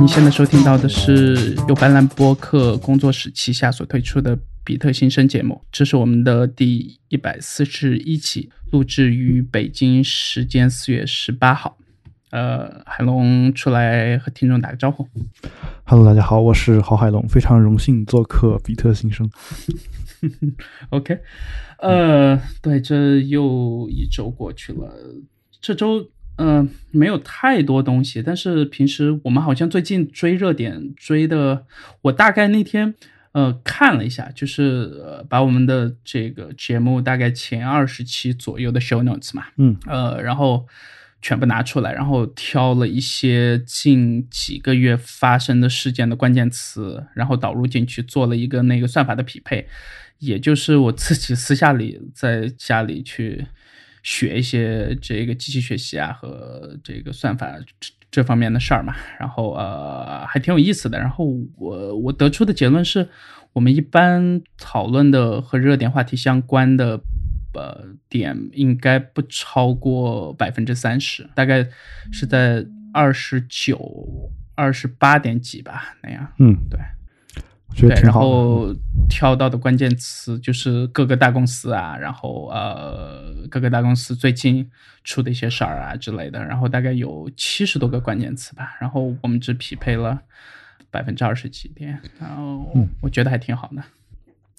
你现在收听到的是由白兰播客工作室旗下所推出的比特新生节目，这是我们的第一百四十一期，录制于北京时间四月十八号。呃，海龙出来和听众打个招呼。Hello，大家好，我是郝海龙，非常荣幸做客比特新生。OK，呃，对，这又一周过去了，这周呃没有太多东西，但是平时我们好像最近追热点追的，我大概那天呃看了一下，就是呃把我们的这个节目大概前二十期左右的 show notes 嘛，嗯呃，然后全部拿出来，然后挑了一些近几个月发生的事件的关键词，然后导入进去，做了一个那个算法的匹配，也就是我自己私下里在家里去学一些这个机器学习啊和这个算法这这方面的事儿嘛，然后呃还挺有意思的。然后我我得出的结论是，我们一般讨论的和热点话题相关的。呃，点应该不超过百分之三十，大概是在二十九、二十八点几吧，那样。嗯，对，我觉得对，然挺好的。后挑到的关键词就是各个大公司啊，然后呃各个大公司最近出的一些事儿啊之类的，然后大概有七十多个关键词吧，然后我们只匹配了百分之二十几点，然后嗯我觉得还挺好的。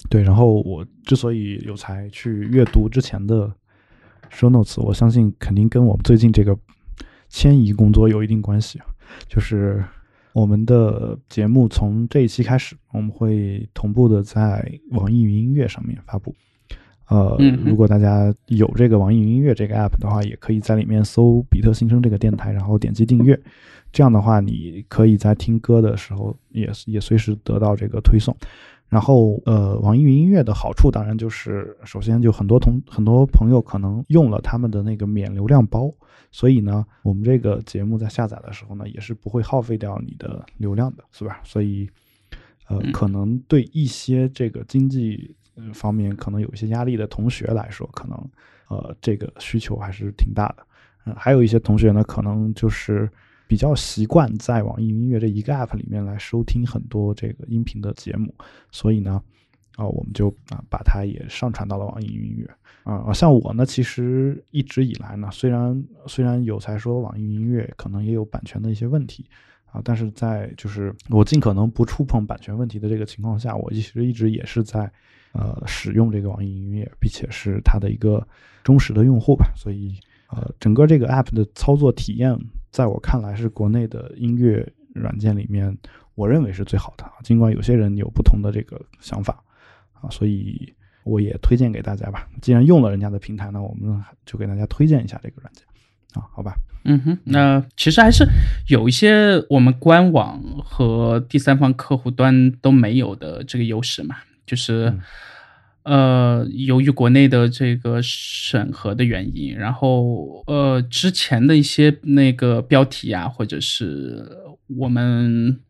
对，然后我之所以有才去阅读之前的 show notes，我相信肯定跟我们最近这个迁移工作有一定关系啊。就是我们的节目从这一期开始，我们会同步的在网易云音乐上面发布。呃如果大家有这个网易云音乐这个 app 的话，也可以在里面搜“比特新生”这个电台，然后点击订阅。这样的话，你可以在听歌的时候也也随时得到这个推送。然后，呃，网易云音乐的好处当然就是，首先就很多同很多朋友可能用了他们的那个免流量包，所以呢，我们这个节目在下载的时候呢，也是不会耗费掉你的流量的，是吧？所以，呃，嗯可能对一些这个经济呃方面可能有一些压力的同学来说，可能呃这个需求还是挺大的。嗯、还有一些同学呢，可能就是比较习惯在网易音乐这一个 app 里面来收听很多这个音频的节目，所以呢，啊、我们就啊、把它也上传到了网易云音乐。啊、像我呢，其实一直以来呢，虽然虽然有才说网易云音乐可能也有版权的一些问题啊，但是在就是我尽可能不触碰版权问题的这个情况下，我其实一直也是在呃使用这个网易音乐，并且是它的一个忠实的用户吧，所以呃，整个这个 app 的操作体验，在我看来是国内的音乐软件里面，我认为是最好的啊。尽管有些人有不同的这个想法啊，所以我也推荐给大家吧。既然用了人家的平台呢，我们就给大家推荐一下这个软件啊，好吧？嗯哼，那其实还是有一些我们官网和第三方客户端都没有的这个优势嘛，就是、嗯呃，由于国内的这个审核的原因，然后呃之前的一些那个标题啊，或者是我们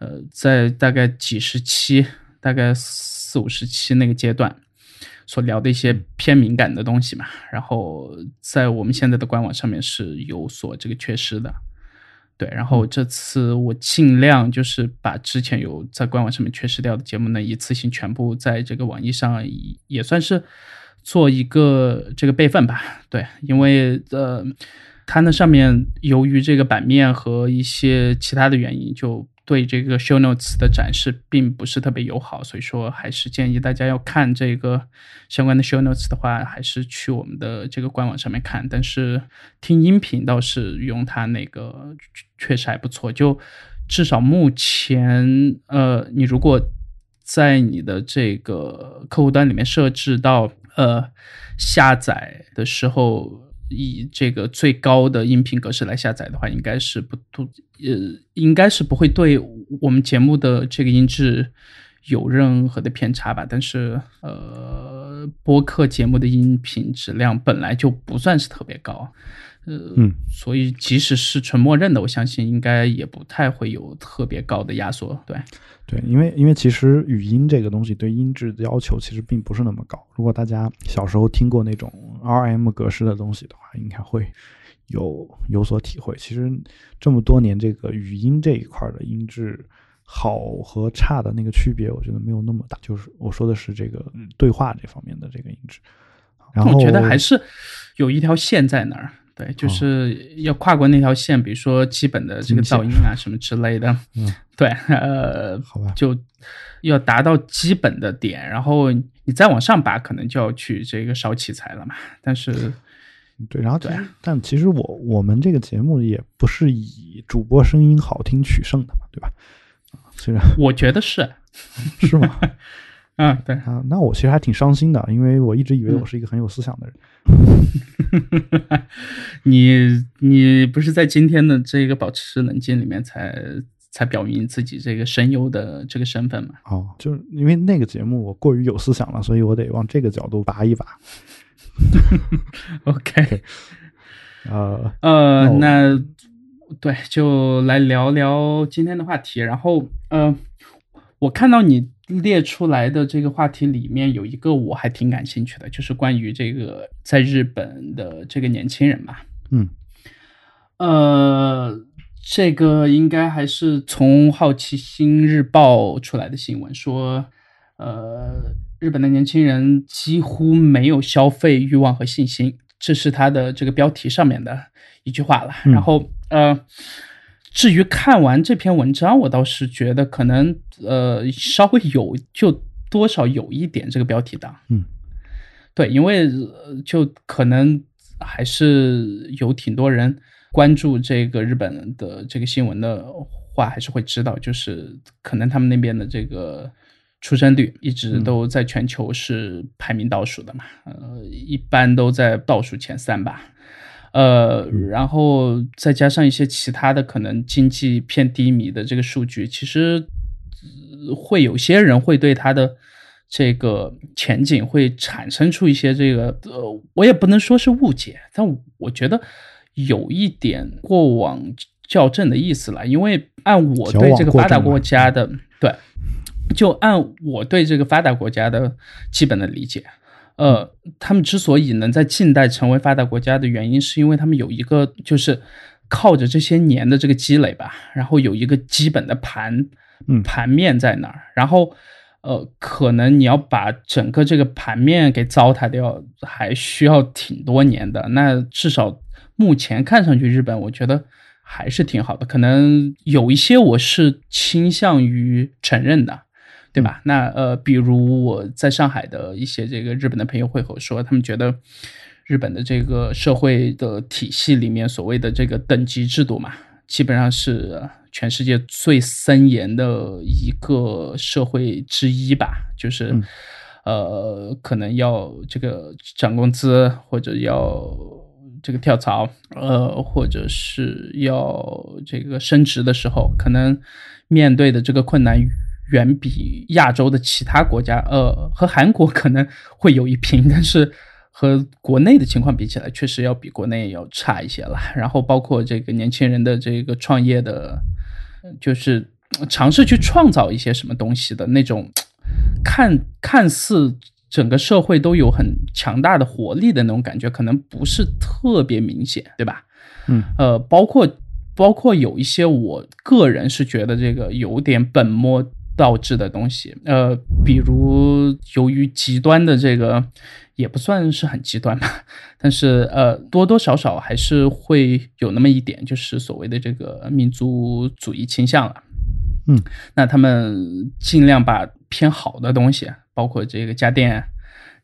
呃在大概几十期，大概四五十期那个阶段。所聊的一些偏敏感的东西嘛，然后在我们现在的官网上面是有所这个缺失的，对。然后这次我尽量就是把之前有在官网上面缺失掉的节目呢，一次性全部在这个网易上也也算是做一个这个备份吧，对，因为呃，它那上面由于这个版面和一些其他的原因，就对这个 show notes 的展示并不是特别友好，所以说还是建议大家要看这个相关的 show notes 的话，还是去我们的这个官网上面看。但是听音频倒是用它那个确实还不错，就至少目前，呃，你如果在你的这个客户端里面设置到呃下载的时候。以这个最高的音频格式来下载的话，应该是不都呃，应该是不会对我们节目的这个音质有任何的偏差吧。但是呃，播客节目的音频质量本来就不算是特别高，呃，嗯，所以即使是纯默认的，我相信应该也不太会有特别高的压缩。对，对，因为因为其实语音这个东西对音质的要求其实并不是那么高。如果大家小时候听过那种 RM 格式的东西的话，应该会有有所体会。其实这么多年，这个语音这一块的音质好和差的那个区别，我觉得没有那么大。就是我说的是这个对话这方面的这个音质。然后我觉得还是有一条线在那儿，对，就是要跨过那条线，比如说基本的这个噪音啊什么之类的，嗯，对，呃，好吧，就要达到基本的点，然后你再往上拔，可能就要去这个烧器材了嘛。但是，对，然后对，但其实我我们这个节目也不是以主播声音好听取胜的嘛，对吧？虽然我觉得是，是吗？嗯，对啊，那我其实还挺伤心的，因为我一直以为我是一个很有思想的人。你你不是在今天的这个保持冷静里面才才表明自己这个声优的这个身份吗？哦，就是因为那个节目我过于有思想了，所以我得往这个角度拔一拔。OK，呃呃，那对，就来聊聊今天的话题。然后，呃，我看到你列出来的这个话题里面有一个我还挺感兴趣的，就是关于这个在日本的这个年轻人嘛。嗯，呃，这个应该还是从《好奇心日报》出来的新闻说，呃，日本的年轻人几乎没有消费欲望和信心，这是他的这个标题上面的一句话了。嗯然后，呃，至于看完这篇文章，我倒是觉得可能呃稍微有就多少有一点这个标题党。嗯，对，因为呃就可能还是有挺多人关注这个日本的这个新闻的话，还是会知道，就是可能他们那边的这个出生率一直都在全球是排名倒数的嘛，呃，一般都在倒数前三吧。呃，然后再加上一些其他的可能经济偏低迷的这个数据，其实呃会有些人会对它的这个前景会产生出一些这个呃，我也不能说是误解，但我觉得有一点过往校正的意思了，因为按我对这个发达国家的对，就按我对这个发达国家的基本的理解。呃，他们之所以能在近代成为发达国家的原因，是因为他们有一个就是靠着这些年的这个积累吧，然后有一个基本的盘，嗯盘面在那儿，然后呃，可能你要把整个这个盘面给糟蹋掉，还需要挺多年的。那至少目前看上去，日本我觉得还是挺好的，可能有一些我是倾向于承认的。对吧？那呃，比如我在上海的一些这个日本的朋友会和我说，他们觉得日本的这个社会的体系里面所谓的这个等级制度嘛，基本上是呃全世界最森严的一个社会之一吧。就是、嗯呃，可能要这个涨工资，或者要这个跳槽，呃，或者是要这个升职的时候，可能面对的这个困难。远比亚洲的其他国家，呃，和韩国可能会有一拼，但是和国内的情况比起来，确实要比国内要差一些了。然后包括这个年轻人的这个创业的，就是尝试去创造一些什么东西的那种，看看似整个社会都有很强大的活力的那种感觉，可能不是特别明显，对吧？嗯，呃，包括包括有一些，我个人是觉得这个有点本末。倒置的东西，呃，比如由于极端的这个，也不算是很极端吧，但是呃，多多少少还是会有那么一点，就是所谓的这个民族主义倾向了。嗯，那他们尽量把偏好的东西，包括这个家电，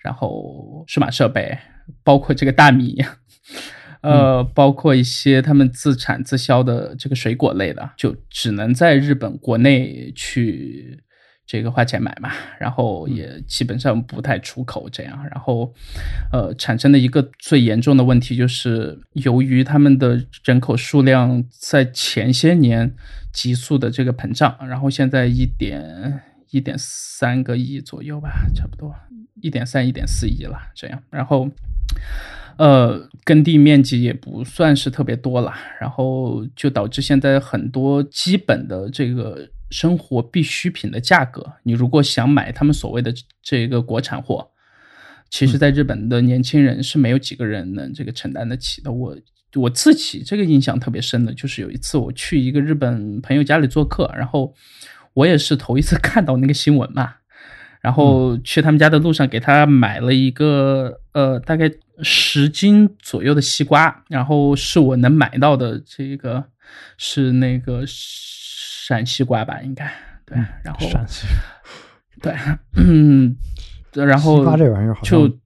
然后数码设备，包括这个大米。呃，包括一些他们自产自销的这个水果类的，就只能在日本国内去这个花钱买嘛，然后也基本上不太出口这样，然后呃产生的一个最严重的问题就是，由于他们的人口数量在前些年急速的这个膨胀，然后现在一点一点三个亿左右吧，差不多一点三一点四亿了这样，然后。呃，耕地面积也不算是特别多了，然后就导致现在很多基本的这个生活必需品的价格，你如果想买他们所谓的这个国产货，其实在日本的年轻人是没有几个人能这个承担得起的。我我自己这个印象特别深的，就是有一次我去一个日本朋友家里做客，然后我也是头一次看到那个新闻嘛，然后去他们家的路上给他买了一个呃大概十斤左右的西瓜，然后是我能买到的这个是那个陕西瓜吧，应该对，然后陕西对，嗯，然后西瓜这玩意儿好像就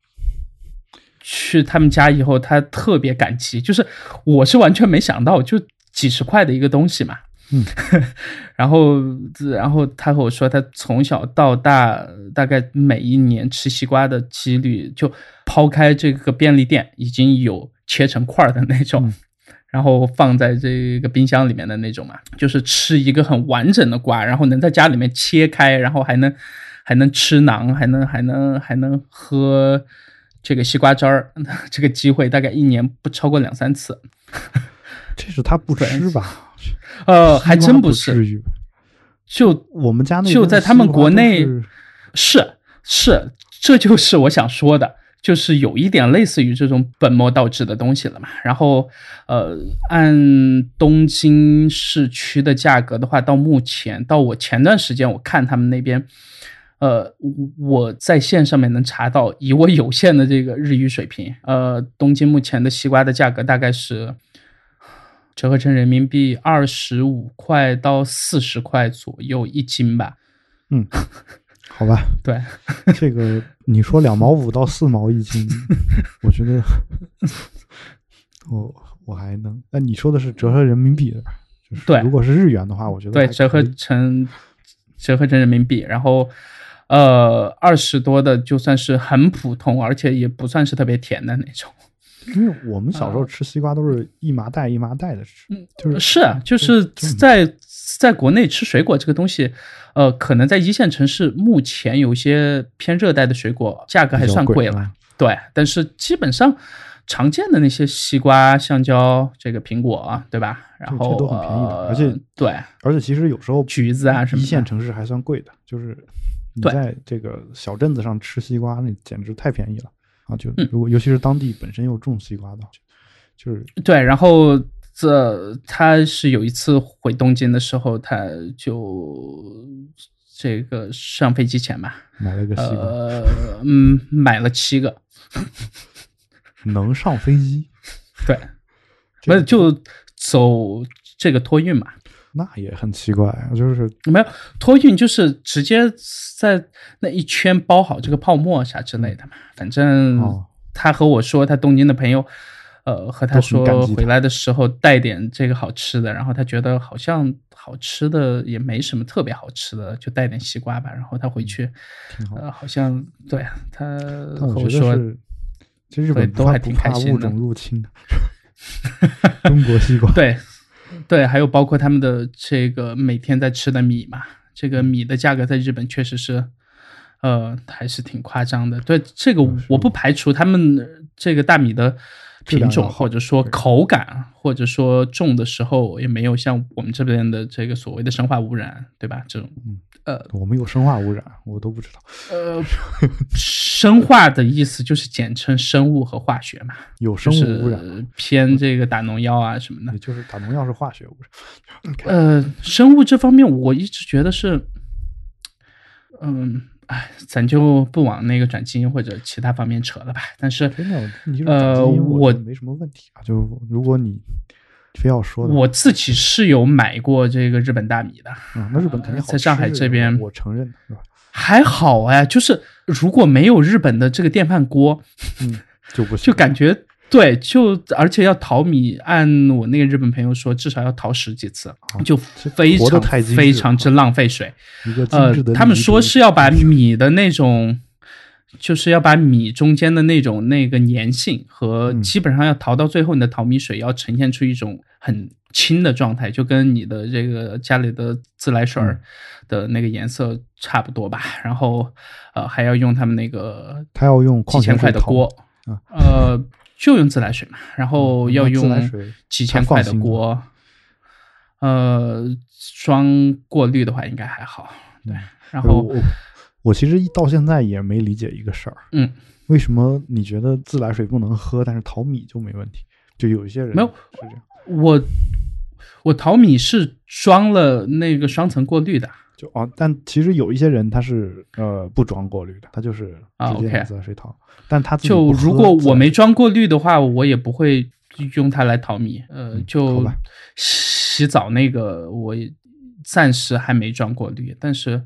去他们家以后，他特别感激，就是我是完全没想到，就几十块的一个东西嘛。嗯，然后然后他和我说，他从小到大大概每一年吃西瓜的几率，就抛开这个便利店已经有切成块儿的那种。嗯 然后放在这个冰箱里面的那种嘛，就是吃一个很完整的瓜，然后能在家里面切开，然后还能还能吃馕，还能还能还能喝这个西瓜汁儿，这个机会大概一年不超过两三次。这是他不吃吧？呃，还真不是。就我们家那就在他们国内是是是，这就是我想说的，就是有一点类似于这种本末倒置的东西了嘛。然后，呃，按东京市区的价格的话，到目前到我前段时间我看他们那边，呃，我在线上面能查到，以我有限的这个日语水平，呃，东京目前的西瓜的价格大概是。折合成人民币二十五块到四十块左右一斤吧。嗯，好吧，对，这个你说两毛五到四毛一斤，我觉得 我我还能。那你说的是折合人民币的吧？就是对如果是日元的话，我觉得对，折合成折合成人民币，然后呃二十多的就算是很普通，而且也不算是特别甜的那种。因为我们小时候吃西瓜都是一麻袋一麻袋的吃，就是是啊，就是在在国内吃水果这个东西，呃，可能在一线城市目前有一些偏热带的水果价格还算贵了，对，但是基本上常见的那些西瓜、香蕉、这个苹果啊，对吧？然这后都很便宜的呃而且对而且其实有时候橘子啊什么一线城市还算贵的，就是你在这个小镇子上吃西瓜，那简直太便宜了啊！就嗯如果尤其是当地本身又种西瓜的，就就是对，然后这他是有一次回东京的时候，他就这个上飞机前吧，买了个西瓜，呃，嗯，买了七个，能上飞机，对，这不是就走这个托运嘛？那也很奇怪啊！就是没有托运，就是直接在那一圈包好这个泡沫啥之类的嘛。反正哦他和我说，他东京的朋友，呃，和他说回来的时候带点这个好吃的，然后他觉得好像好吃的也没什么特别好吃的，就带点西瓜吧。然后他回去，挺好。呃，好像对他和我说，觉得是，这日本都还挺开心的，中国西瓜，对，对，还有包括他们的这个每天在吃的米嘛，这个米的价格在日本确实是，呃，还是挺夸张的。对，这个我不排除他们这个大米的品种或者说口感，或者说种的时候也没有像我们这边的这个所谓的生化污染，对吧？这种嗯呃我们有生化污染，我都不知道。呃，生化的意思就是简称生物和化学嘛，有生物污染，是偏这个打农药啊什么的也。就是打农药是化学污染。呃，生物这方面，我一直觉得是，嗯，哎，咱就不往那个转基因或者其他方面扯了吧。但是，真的，你呃我没什么问题啊。就如果你非要说的，我自己是有买过这个日本大米的，啊，那日本肯定。在上海这边我承认？还好哎，就是如果没有日本的这个电饭锅，嗯，就不行，就感觉对，就而且要淘米，按我那个日本朋友说，至少要淘十几次，就非常非常之浪费水。呃，他们说是要把米的那种，就是要把米中间的那种那个粘性和嗯。基本上要淘到最后，你的淘米水要呈现出一种很清的状态，就跟你的这个家里的自来水儿的那个颜色差不多吧。然后呃还要用他们那个他要用几千块的锅。啊，呃就用自来水嘛，然后要用几千块的锅。呃，双过滤的话应该还好，对。然后，呃我我其实一到现在也没理解一个事儿，嗯，为什么你觉得自来水不能喝，但是淘米就没问题？就有一些人没有是这样，我我淘米是装了那个双层过滤的，就哦，但其实有一些人他是呃不装过滤的，他就是啊直接自来水淘，但他就如果我没装过滤的话，我也不会用它来淘米。呃，就洗澡那个，我也暂时还没装过滤，但是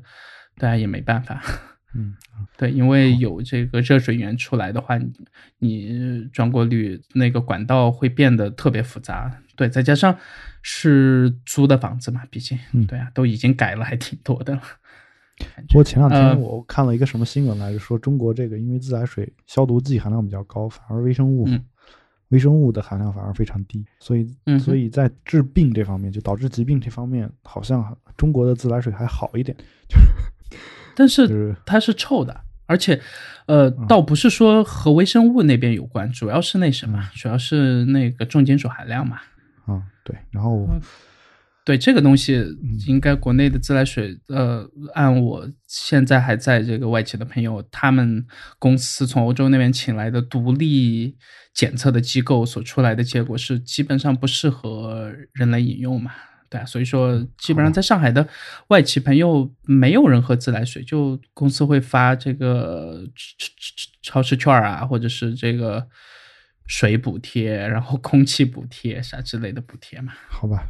大家也没办法。嗯对，因为有这个热水源出来的话，你你装过滤那个管道会变得特别复杂。对，再加上是租的房子嘛，毕竟，嗯。对啊，都已经改了，还挺多的了。不过前两呃天我看了一个什么新闻来着，说中国这个因为自来水消毒剂含量比较高，反而微生物、嗯。微生物的含量反而非常低，所以嗯所以在治病这方面，就导致疾病这方面，好像中国的自来水还好一点，但就是是它是臭的，而且，呃，嗯。倒不是说和微生物那边有关，主要是那什么，主要是那个重金属含量嘛。啊、对，然后嗯对这个东西，嗯应该国内的自来水，呃，按我现在还在这个外企的朋友，他们公司从欧洲那边请来的独立检测的机构所出来的结果是，基本上不适合人类饮用嘛。对啊，所以说基本上在上海的外企朋友没有人喝自来水，就公司会发这个超超超市券啊，或者是这个水补贴，然后空气补贴啥之类的补贴嘛。好吧，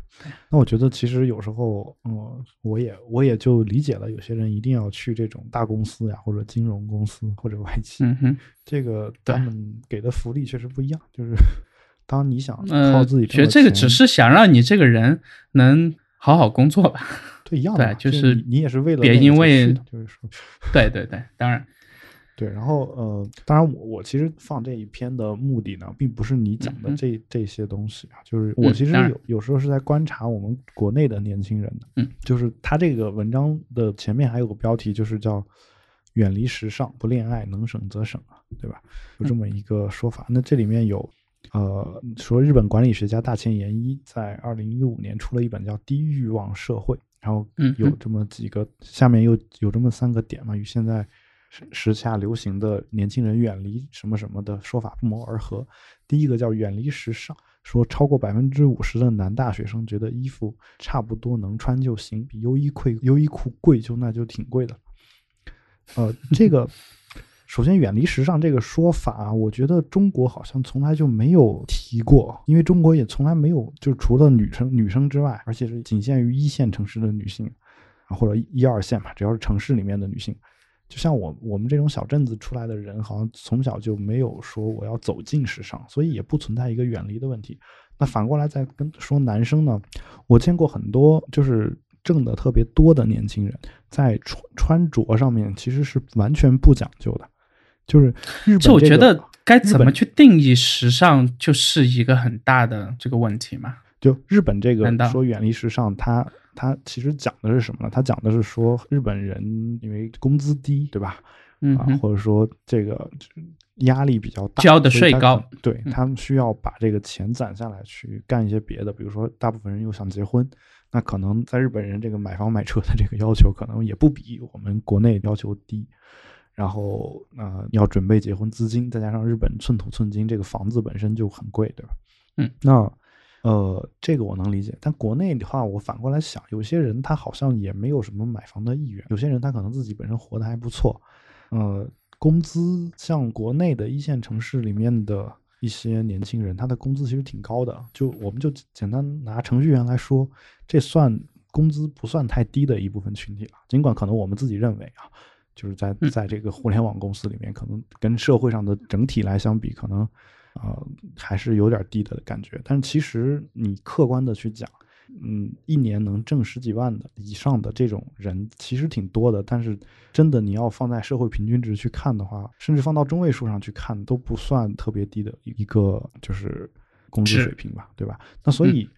那我觉得其实有时候，嗯，我也我也就理解了，有些人一定要去这种大公司呀，或者金融公司或者外企，嗯哼。这个他们给的福利确实不一样。就是 当你想靠呃，自己觉得这个只是想让你这个人能好好工作吧。对一样的，对就是你你也是为了别因为就是说对对对，当然，对，然后呃，当然我我其实放这一篇的目的呢，并不是你讲的嗯这、这些东西啊，就是我嗯其实有有时候是在观察我们国内的年轻人的，嗯，就是他这个文章的前面还有个标题，就是叫“远离时尚，不恋爱，能省则省”啊，对吧？有这嗯么一个说法。那这里面有呃，说日本管理学家大前研一在二零一五年出了一本叫《低欲望社会》，然后有这么几个，下面又有这么三个点嘛，与现在时下流行的年轻人远离什么什么的说法不谋而合。第一个叫远离时尚，说超过百分之五十的男大学生觉得衣服差不多能穿就行，比优衣库优衣库贵就那就挺贵的。呃，这个首先远离时尚这个说法，我觉得中国好像从来就没有提过，因为中国也从来没有，就除了女生女生之外，而且是仅限于一线城市的女性啊，或者一二线吧，只要是城市里面的女性。就像我我们这种小镇子出来的人，好像从小就没有说我要走进时尚，所以也不存在一个远离的问题。那反过来再跟说男生呢，我见过很多就是挣的特别多的年轻人，在穿穿着上面其实是完全不讲究的，就是日本、这就我觉得该怎么去定义时尚，就是一个很大的这个问题嘛。就日本这个说远离时尚，它它其实讲的是什么呢？它讲的是说日本人因为工资低，对吧？啊，或者说这个压力比较大，交的税高可，对嗯他们需要把这个钱攒下来去干一些别的，比如说大部分人又想结婚，那可能在日本人这个买房买车的这个要求可能也不比我们国内要求低。然后，呃，要准备结婚资金，再加上日本寸土寸金，这个房子本身就很贵，对吧？嗯，那呃，这个我能理解，但国内的话，我反过来想，有些人他好像也没有什么买房的意愿，有些人他可能自己本身活得还不错，呃，工资像国内的一线城市里面的一些年轻人，他的工资其实挺高的，就我们就简单拿程序员来说，这算工资不算太低的一部分群体了，尽管可能我们自己认为啊。就是在嗯。在这个互联网公司里面，可能跟社会上的整体来相比，可能呃还是有点低的感觉。但是其实你客观的去讲，嗯，一年能挣十几万的以上的这种人其实挺多的。但是真的你要放在社会平均值去看的话，甚至放到中位数上去看，都不算特别低的一个就是工资水平吧，对吧？那所以。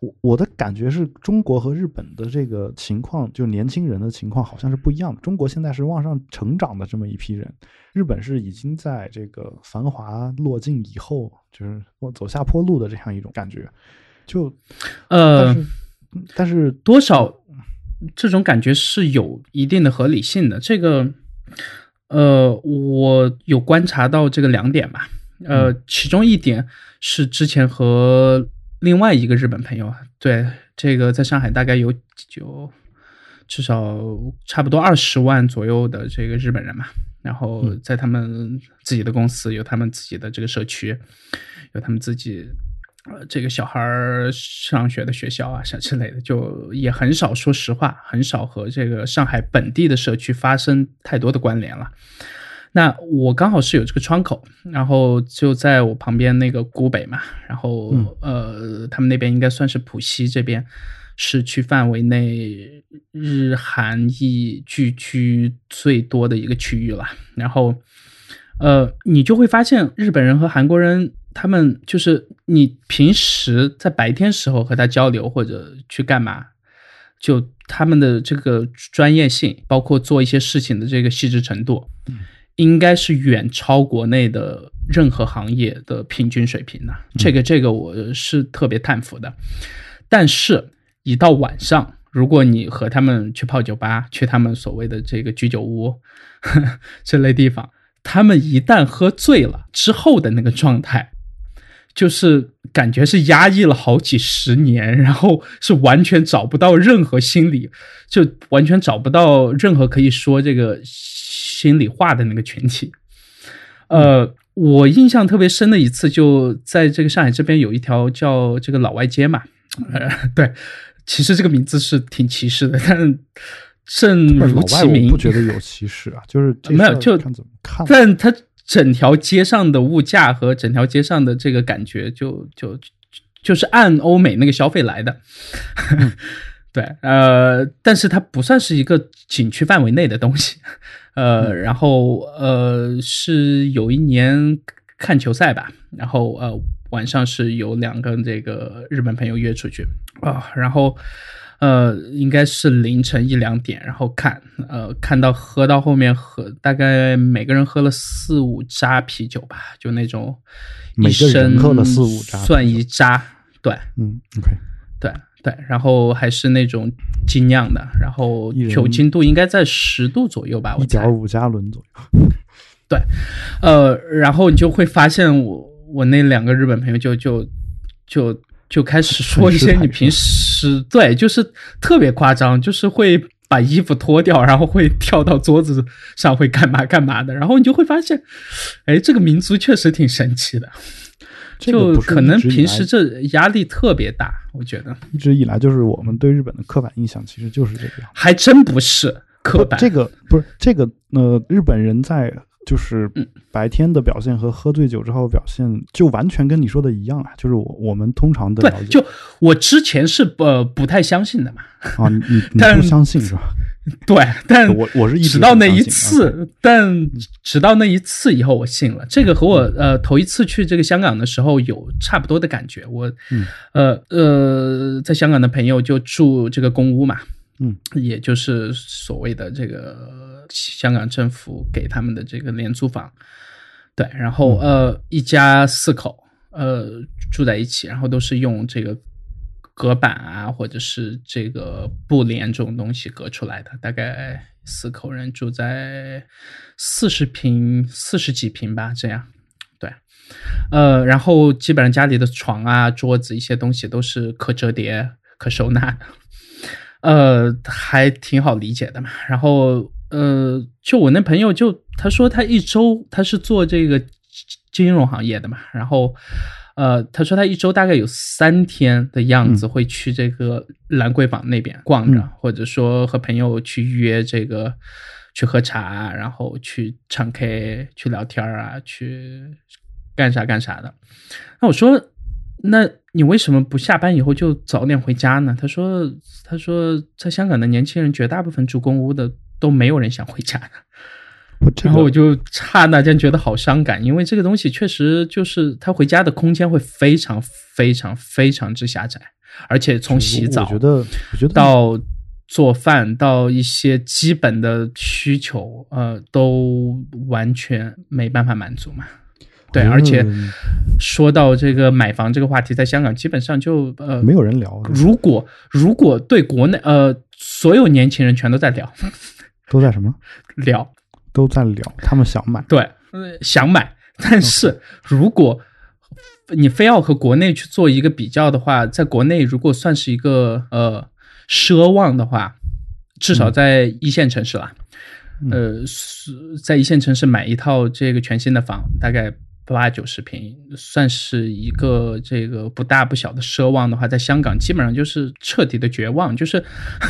我我的感觉是中国和日本的这个情况，就年轻人的情况好像是不一样的。中国现在是往上成长的这么一批人，日本是已经在这个繁华落尽以后，就是走下坡路的这样一种感觉。就呃，但是多少这种感觉是有一定的合理性的。这个，呃，我有观察到这个两点吧。呃，其中一点是之前和另外一个日本朋友，对这个在上海大概有就至少差不多二十万左右的这个日本人嘛，然后在他们自己的公司有他们自己的这个社区，有他们自己。呃，这个小孩儿上学的学校啊，啥之类的，就也很少。说实话，很少和这个上海本地的社区发生太多的关联了。那我刚好是有这个窗口，然后就在我旁边那个古北嘛，然后呃，他们那边应该算是浦西这边市区范围内日韩裔聚居最多的一个区域了。然后呃，你就会发现日本人和韩国人。他们就是你平时在白天时候和他交流或者去干嘛，就他们的这个专业性，包括做一些事情的这个细致程度，应该是远超国内的任何行业的平均水平的。这个这个我是特别叹服的。但是，一到晚上，如果你和他们去泡酒吧，去他们所谓的这个居酒屋 这类地方，他们一旦喝醉了之后的那个状态。就是感觉是压抑了好几十年，然后是完全找不到任何心理，就完全找不到任何可以说这个心里话的那个群体。呃，我印象特别深的一次，就在这个上海这边有一条叫这个老外街嘛。呃，对，其实这个名字是挺歧视的，但正如其名，不觉得有歧视啊，就是没有就看怎么看，但它。整条街上的物价和整条街上的这个感觉，就就就是按欧美那个消费来的，对，呃，但是它不算是一个景区范围内的东西，呃，然后呃是有一年看球赛吧，然后呃晚上是有两个这个日本朋友约出去啊，然后。呃，应该是凌晨一两点，然后看，呃，看到喝到后面喝，大概每个人喝了四五扎啤酒吧，就那种，每个人喝了四五扎，算一扎，对，嗯，OK，对对，然后还是那种精酿的，然后酒精度应该在十度左右吧，一点五加仑左右，对，呃，然后你就会发现我我那两个日本朋友就就就。就开始说一些你平时对，就是特别夸张，就是会把衣服脱掉，然后会跳到桌子上，会干嘛干嘛的。然后你就会发现，哎，这个民族确实挺神奇的。就可能平时这压力特别大，我觉得一直以来就是我们对日本的刻板印象，其实就是这个样。还真不是刻板，这个不是这个呃，日本人在。就是白天的表现和喝醉酒之后表现，就完全跟你说的一样啊！就是我我们通常的了解，就我之前是不不太相信的嘛。啊，你你 不相信是吧？对，但我我是直到那一次，但直到那一次以后，我信了。这个和我呃头一次去这个香港的时候有差不多的感觉。我呃呃，在香港的朋友就住这个公屋嘛。嗯，也就是所谓的这个香港政府给他们的这个廉租房，对，然后呃一家四口呃住在一起，然后都是用这个隔板啊或者是这个布帘这种东西隔出来的，大概四口人住在四十平四十几平吧，这样，对，呃，然后基本上家里的床啊桌子一些东西都是可折叠可收纳的。呃，还挺好理解的嘛。然后，呃，就我那朋友，就他说他一周他是做这个金融行业的嘛。然后，呃，他说他一周大概有三天的样子会去这个兰桂坊那边逛着，或者说和朋友去约这个去喝茶，然后去唱 K、去聊天啊，去干啥干啥的。那我说。那你为什么不下班以后就早点回家呢？他说：“他说在香港的年轻人绝大部分住公屋的都没有人想回家的。”然后我就刹那间觉得好伤感，因为这个东西确实就是他回家的空间会非常非常非常之狭窄，而且从洗澡，我觉得，我觉得到做饭到一些基本的需求，呃，都完全没办法满足嘛。对，而且说到这个买房这个话题，在香港基本上就呃没有人聊。如果如果对国内呃所有年轻人全都在聊，都在什么 聊？都在聊，他们想买。对，想买，但是如果你非要和国内去做一个比较的话，在国内如果算是一个呃奢望的话，至少在一线城市啦，呃，是在一线城市买一套这个全新的房，大概八九十平，算是一个这个不大不小的奢望的话，在香港基本上就是彻底的绝望，就是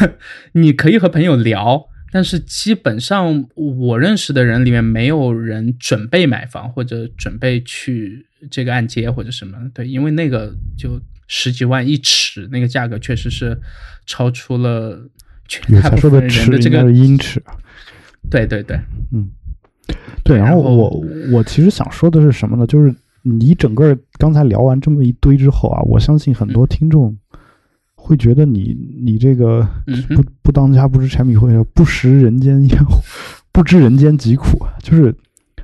你可以和朋友聊。但是基本上我认识的人里面没有人准备买房或者准备去这个按揭或者什么，对，因为那个就十几万一尺，那个价格确实是超出了绝大部分人的这个英尺。对对对，嗯，对。然后我我其实想说的是什么呢？就是你整个刚才聊完这么一堆之后啊，我相信很多听众。会觉得你你这个不不当家不知柴米油盐，不食人间烟火，不知人间疾苦，就是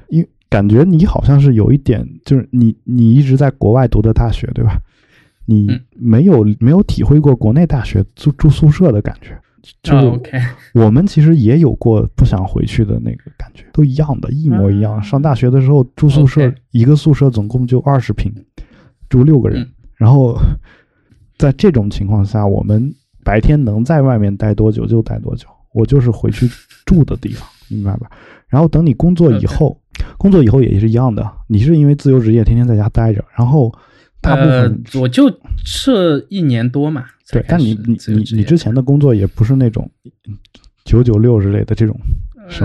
因感觉你好像是有一点，就是你你一直在国外读的大学，对吧？你没有没有体会过国内大学住住宿舍的感觉，就是我们其实也有过不想回去的那个感觉，都一样的，一模一样。上大学的时候住宿舍，一个宿舍总共就二十平，住六个人，然后。在这种情况下，我们白天能在外面待多久就待多久。我就是回去住的地方，明白吧？然后等你工作以后，工作以后也是一样的。你是因为自由职业，天天在家待着，然后大部分我就这一年多嘛。对，但你你你你之前的工作也不是那种九九六之类的这种，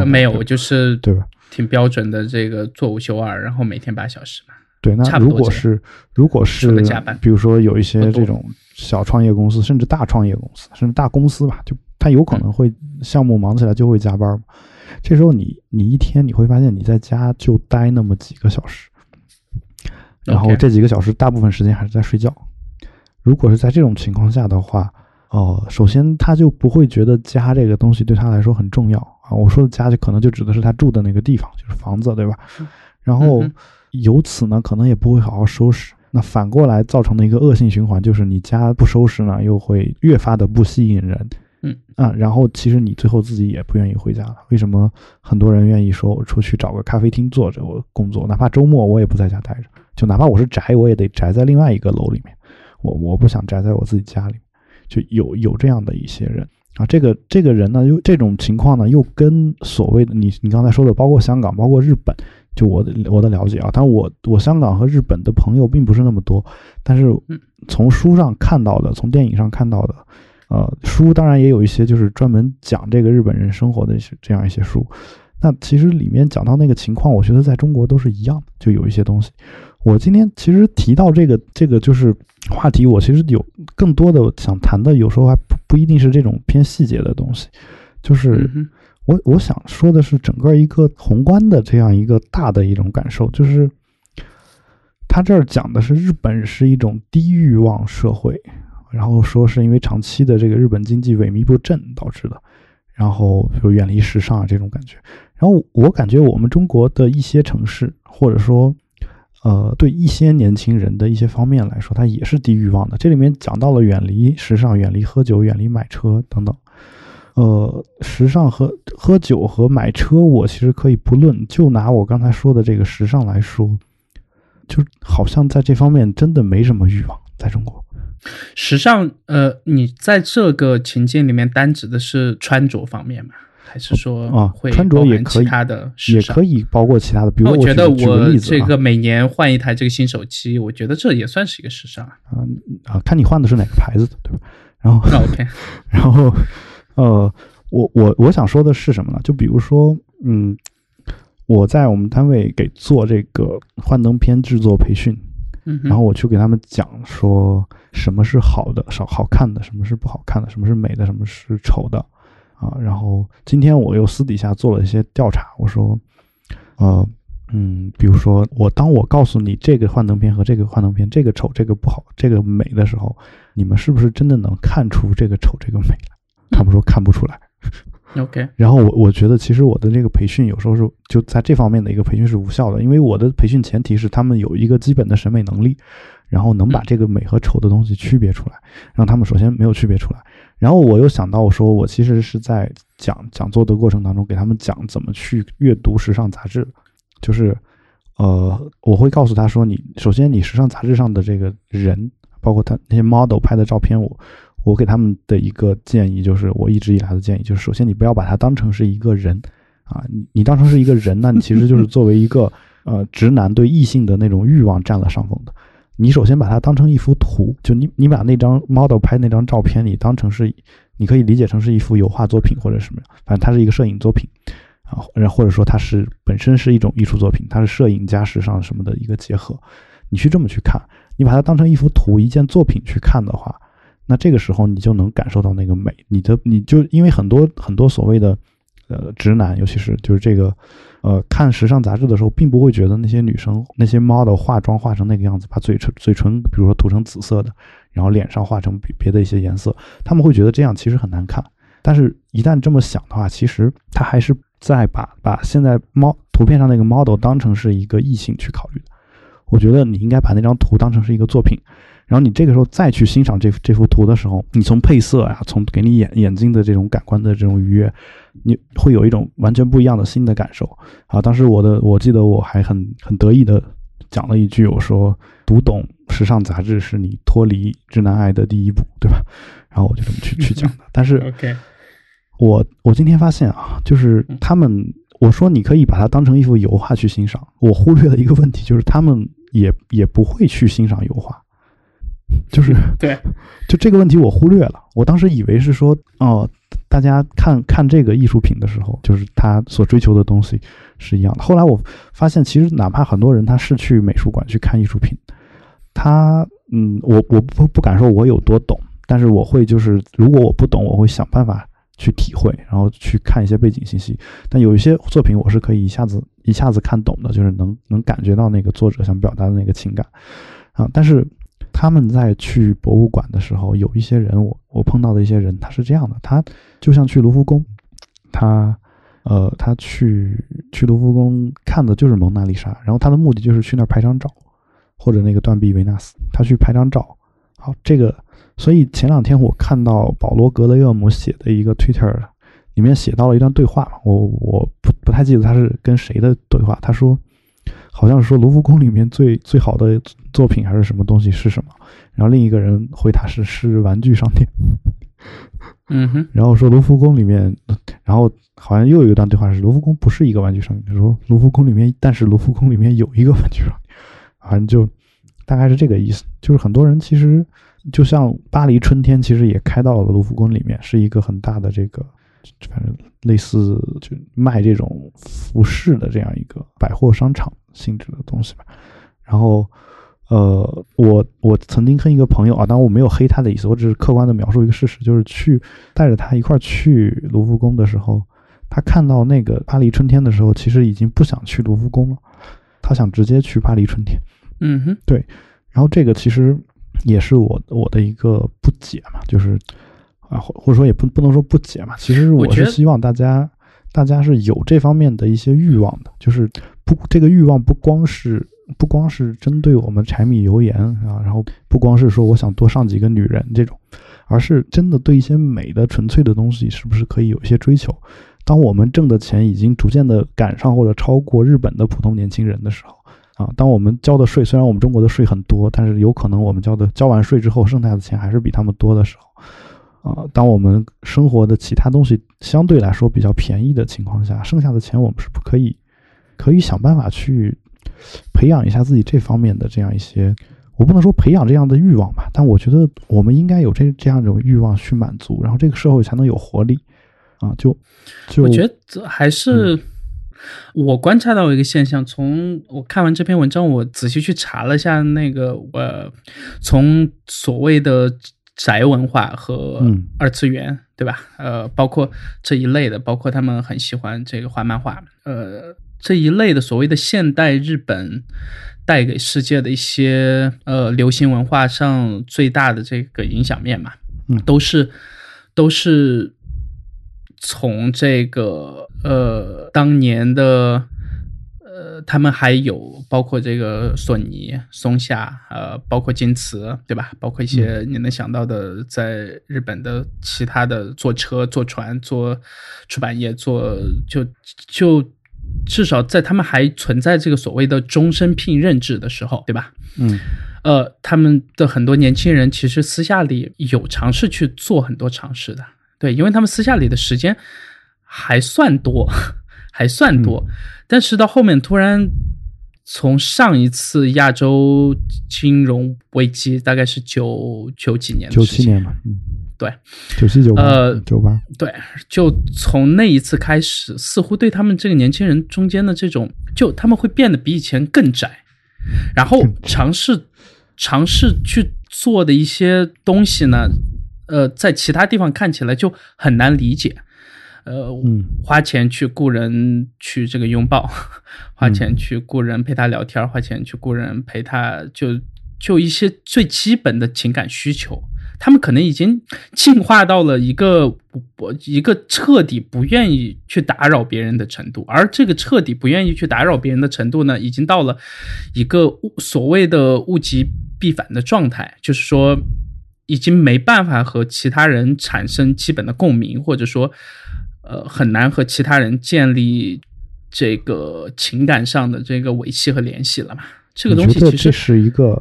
没有，就是对吧？挺标准的，这个做五休二，然后每天八小时嘛。对，那如果是如果是比如说有一些这种。小创业公司，甚至大创业公司，甚至大公司吧，就他有可能会项目忙起来就会加班嘛。这时候你你一天你会发现你在家就待那么几个小时，然后这几个小时大部分时间还是在睡觉。如果是在这种情况下的话，哦，首先他就不会觉得家这个东西对他来说很重要啊。我说的家就可能就指的是他住的那个地方，就是房子，对吧？然后由此呢，可能也不会好好收拾。那反过来造成的一个恶性循环，就是你家不收拾呢，又会越发的不吸引人，嗯啊，然后其实你最后自己也不愿意回家了。为什么很多人愿意说，我出去找个咖啡厅坐着我工作，哪怕周末我也不在家待着，就哪怕我是宅，我也得宅在另外一个楼里面，我我不想宅在我自己家里，就有有这样的一些人啊。这个这个人呢，又这种情况呢，又跟所谓的你你刚才说的，包括香港，包括日本。就我的我的了解啊，但我我香港和日本的朋友并不是那么多，但是从书上看到的，从电影上看到的，呃，书当然也有一些就是专门讲这个日本人生活的这样一些书。那其实里面讲到那个情况，我觉得在中国都是一样的，就有一些东西。我今天其实提到这个这个就是话题，我其实有更多的想谈的，有时候还不不一定是这种偏细节的东西，就是。我我想说的是，整个一个宏观的这样一个大的一种感受，就是他这儿讲的是日本是一种低欲望社会，然后说是因为长期的这个日本经济萎靡不振导致的，然后就远离时尚啊这种感觉。然后我感觉我们中国的一些城市，或者说呃对一些年轻人的一些方面来说，它也是低欲望的。这里面讲到了远离时尚、远离喝酒、远离买车等等。呃，时尚和喝酒和买车，我其实可以不论。就拿我刚才说的这个时尚来说，就好像在这方面真的没什么欲望。在中国，时尚，呃，你在这个情境里面单指的是穿着方面吗？还是说啊，会穿着也可以，其他的也可以包括其他的。比如我觉得我这个每年换一台这个新手机，我觉得这也算是一个时尚啊。啊，看你换的是哪个牌子的，对吧？然后，OK，然后。呃，我我我想说的是什么呢？就比如说，嗯，我在我们单位给做这个幻灯片制作培训，嗯，然后我去给他们讲说什么是好的、少好看的，什么是不好看的，什么是美的，什么是丑的，啊，然后今天我又私底下做了一些调查，我说，呃，嗯，比如说我当我告诉你这个幻灯片和这个幻灯片，这个丑，这个不好，这个美的时候，你们是不是真的能看出这个丑，这个美来？他们说看不出来，OK。然后我我觉得其实我的这个培训有时候是就在这方面的一个培训是无效的，因为我的培训前提是他们有一个基本的审美能力，然后能把这个美和丑的东西区别出来。让他们首先没有区别出来，然后我又想到我说我其实是在讲讲座的过程当中给他们讲怎么去阅读时尚杂志，就是呃，我会告诉他说，你首先你时尚杂志上的这个人，包括他那些 model 拍的照片，我我给他们的一个建议就是，我一直以来的建议就是，首先你不要把它当成是一个人啊，你你当成是一个人，那你其实就是作为一个呃直男对异性的那种欲望占了上风的。你首先把它当成一幅图，就你你把那张 model 拍那张照片，你当成是，你可以理解成是一幅油画作品或者什么，反正它是一个摄影作品啊，然或者说它是本身是一种艺术作品，它是摄影加时尚什么的一个结合。你去这么去看，你把它当成一幅图、一件作品去看的话，那这个时候你就能感受到那个美。你的你就因为很多很多所谓的呃直男，尤其是就是这个。呃，看时尚杂志的时候，并不会觉得那些女生、那些 model 化妆化成那个样子，把嘴唇、嘴唇，比如说涂成紫色的，然后脸上画成别别的一些颜色，他们会觉得这样其实很难看。但是，一旦这么想的话，其实他还是在把把现在猫图片上那个 model 当成是一个异性去考虑的。我觉得你应该把那张图当成是一个作品。然后你这个时候再去欣赏这这幅图的时候，你从配色呀，从给你眼眼睛的这种感官的这种愉悦，你会有一种完全不一样的新的感受啊！当时我的我记得我还很很得意的讲了一句，我说读懂时尚杂志是你脱离直男癌的第一步，对吧？然后我就这么去 去讲的。但是，我我今天发现啊，就是他们我说你可以把它当成一幅油画去欣赏，我忽略了一个问题，就是他们也也不会去欣赏油画。就是对，就这个问题我忽略了。我当时以为是说，哦，大家看看这个艺术品的时候，就是他所追求的东西是一样的。后来我发现，其实哪怕很多人他是去美术馆去看艺术品，他，嗯，我我不不敢说我有多懂，但是我会就是，如果我不懂，我会想办法去体会，然后去看一些背景信息。但有一些作品我是可以一下子一下子看懂的，就是能能感觉到那个作者想表达的那个情感啊，但是。他们在去博物馆的时候，有一些人，我我碰到的一些人，他是这样的，他就像去卢浮宫，他，呃，他去去卢浮宫看的就是蒙娜丽莎，然后他的目的就是去那儿拍张照，或者那个断臂维纳斯，他去拍张照。好，这个，所以前两天我看到保罗格雷厄姆写的一个 Twitter，里面写到了一段对话，我我不不太记得他是跟谁的对话，他说。好像是说卢浮宫里面最最好的作品还是什么东西是什么？然后另一个人回答是是玩具商店。嗯哼。然后说卢浮宫里面，然后好像又有一段对话是卢浮宫不是一个玩具商店。他说卢浮宫里面，但是卢浮宫里面有一个玩具商店。反正就大概是这个意思。就是很多人其实就像巴黎春天，其实也开到了卢浮宫里面，是一个很大的这个。反正类似就卖这种服饰的这样一个百货商场性质的东西吧。然后，呃，我我曾经跟一个朋友啊，当然我没有黑他的意思，我只是客观的描述一个事实，就是去带着他一块去卢浮宫的时候，他看到那个巴黎春天的时候，其实已经不想去卢浮宫了，他想直接去巴黎春天。嗯哼，对。然后这个其实也是我我的一个不解嘛，就是。啊，或或者说也不不能说不解嘛，其实我是希望大家，大家是有这方面的一些欲望的，就是不这个欲望不光是不光是针对我们柴米油盐啊，然后不光是说我想多上几个女人这种，而是真的对一些美的纯粹的东西是不是可以有一些追求？当我们挣的钱已经逐渐的赶上或者超过日本的普通年轻人的时候，啊，当我们交的税虽然我们中国的税很多，但是有可能我们交的交完税之后剩下的钱还是比他们多的时候。啊，当我们生活的其他东西相对来说比较便宜的情况下，剩下的钱我们是不可以，可以想办法去培养一下自己这方面的这样一些，我不能说培养这样的欲望吧，但我觉得我们应该有这这样一种欲望去满足，然后这个社会才能有活力。啊，就就我觉得还是我观察到一个现象，从我看完这篇文章，我仔细去查了一下那个，呃从所谓的。宅文化和二次元，对吧？呃，包括这一类的，包括他们很喜欢这个画漫画，呃，这一类的所谓的现代日本带给世界的一些呃流行文化上最大的这个影响面嘛，嗯，都是都是从这个呃当年的。呃，他们还有包括这个索尼、松下，呃，包括京瓷，对吧？包括一些你能想到的，在日本的其他的做车、做船、做出版业、做就就至少在他们还存在这个所谓的终身聘任制的时候，对吧？嗯呃，他们的很多年轻人其实私下里有尝试去做很多尝试的，对，因为他们私下里的时间还算多，还算多，但是到后面突然从上一次亚洲金融危机，大概是九九几年的九，七年吧，嗯，对，九七九八呃九八，对，就从那一次开始，似乎对他们这个年轻人中间的这种，就他们会变得比以前更窄，然后尝试尝试去做的一些东西呢，呃，在其他地方看起来就很难理解，呃，花钱去雇人去这个拥抱，花钱去雇人陪他聊天，花钱去雇人陪他，就就一些最基本的情感需求，他们可能已经进化到了一个不不一个彻底不愿意去打扰别人的程度，而这个彻底不愿意去打扰别人的程度呢，已经到了一个所谓的物极必反的状态，就是说。已经没办法和其他人产生基本的共鸣，或者说，呃，很难和其他人建立这个情感上的这个维系和联系了嘛。这个东西其实是一个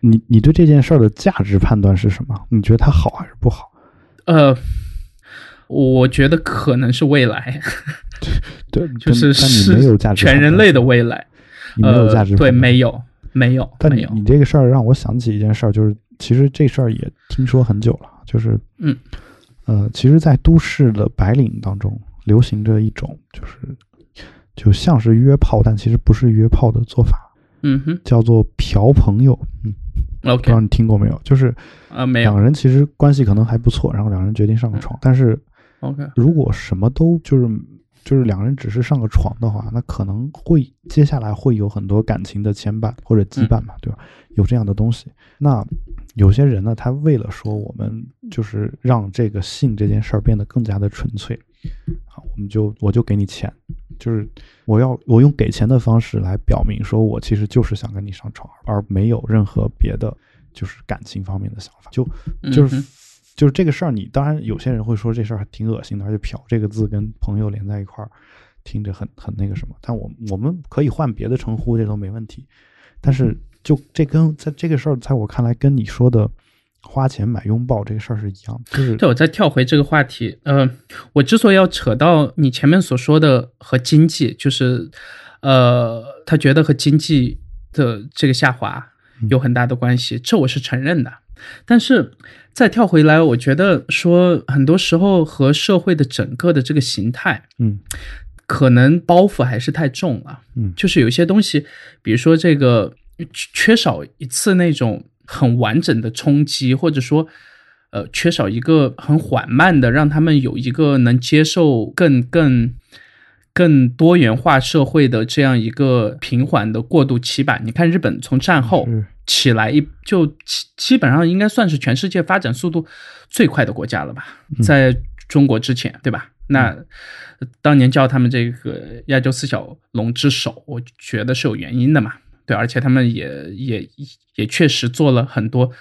你你对这件事儿的价值判断是什么？你觉得它好还是不好？呃，我觉得可能是未来，对，就是但但你没有价值，全人类的未来。你没有价值呃，对，没有，没有。但你你这个事儿让我想起一件事儿，就是其实这事儿也听说很久了，就是嗯呃，其实，在都市的白领当中流行着一种就是就像是约炮，但其实不是约炮的做法，嗯哼叫做嫖朋友。嗯，OK，，不知道你听过没有？就是啊，没有两个人其实关系可能还不错，然后两个人决定上个床，但是，OK，如果什么都就是就是两个人只是上个床的话，那可能会接下来会有很多感情的牵绊或者羁绊嘛，对吧？有这样的东西。那有些人呢，他为了说我们就是让这个性这件事儿变得更加的纯粹，啊，我们就我就给你钱，就是我要我用给钱的方式来表明说我其实就是想跟你上床，而没有任何别的就是感情方面的想法，就就是、嗯就是这个事儿，你当然有些人会说这事儿还挺恶心的，而且“嫖”这个字跟朋友连在一块儿，听着很很那个什么。但我我们可以换别的称呼，这都没问题。但是就这跟在这个事儿，在我看来，跟你说的花钱买拥抱这个事儿是一样的，就是对，我再跳回这个话题，呃，我之所以要扯到你前面所说的和经济，就是，呃，他觉得和经济的这个下滑有很大的关系，这我是承认的。但是再跳回来，我觉得说很多时候和社会的整个的这个形态，嗯可能包袱还是太重了。嗯就是有些东西，比如说这个缺缺少一次那种很完整的冲击，或者说，呃，缺少一个很缓慢的，让他们有一个能接受更更更多元化社会的这样一个平缓的过渡期吧。你看日本从战后是起来一就基基本上应该算是全世界发展速度最快的国家了吧，在中国之前，对吧？那当年叫他们这个亚洲四小龙之首，我觉得是有原因的嘛，对，而且他们也也也确实做了很多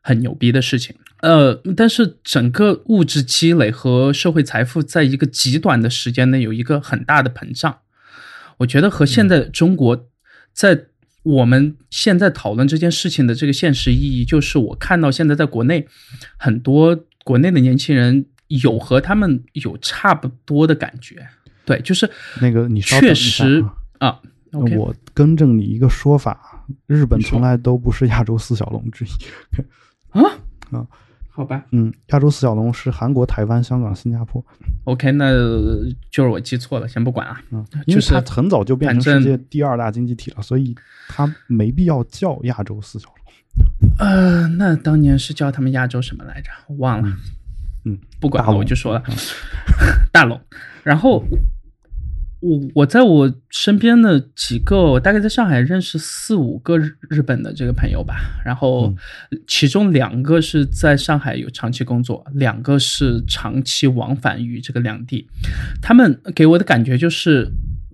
很牛逼的事情。呃，但是整个物质积累和社会财富在一个极短的时间内有一个很大的膨胀，我觉得和现在中国在我们现在讨论这件事情的这个现实意义，就是我看到现在在国内很多国内的年轻人有和他们有差不多的感觉，对，就是那个你稍等一确实啊。啊我更正你一个说法，日本从来都不是亚洲四小龙之一。啊啊，好吧嗯，亚洲四小龙是韩国、台湾、香港、新加坡。，OK，那就是我记错了，先不管啊。嗯，因为就是它很早就变成世界第二大经济体了，所以它没必要叫亚洲四小龙。呃，那当年是叫他们亚洲什么来着？我忘了。嗯，不管了，我就说了，大龙。然后我我在我身边的几个，我大概在上海认识四五个日日本的这个朋友吧。然后其中两个是在上海有长期工作，两个是长期往返于这个两地。他们给我的感觉就是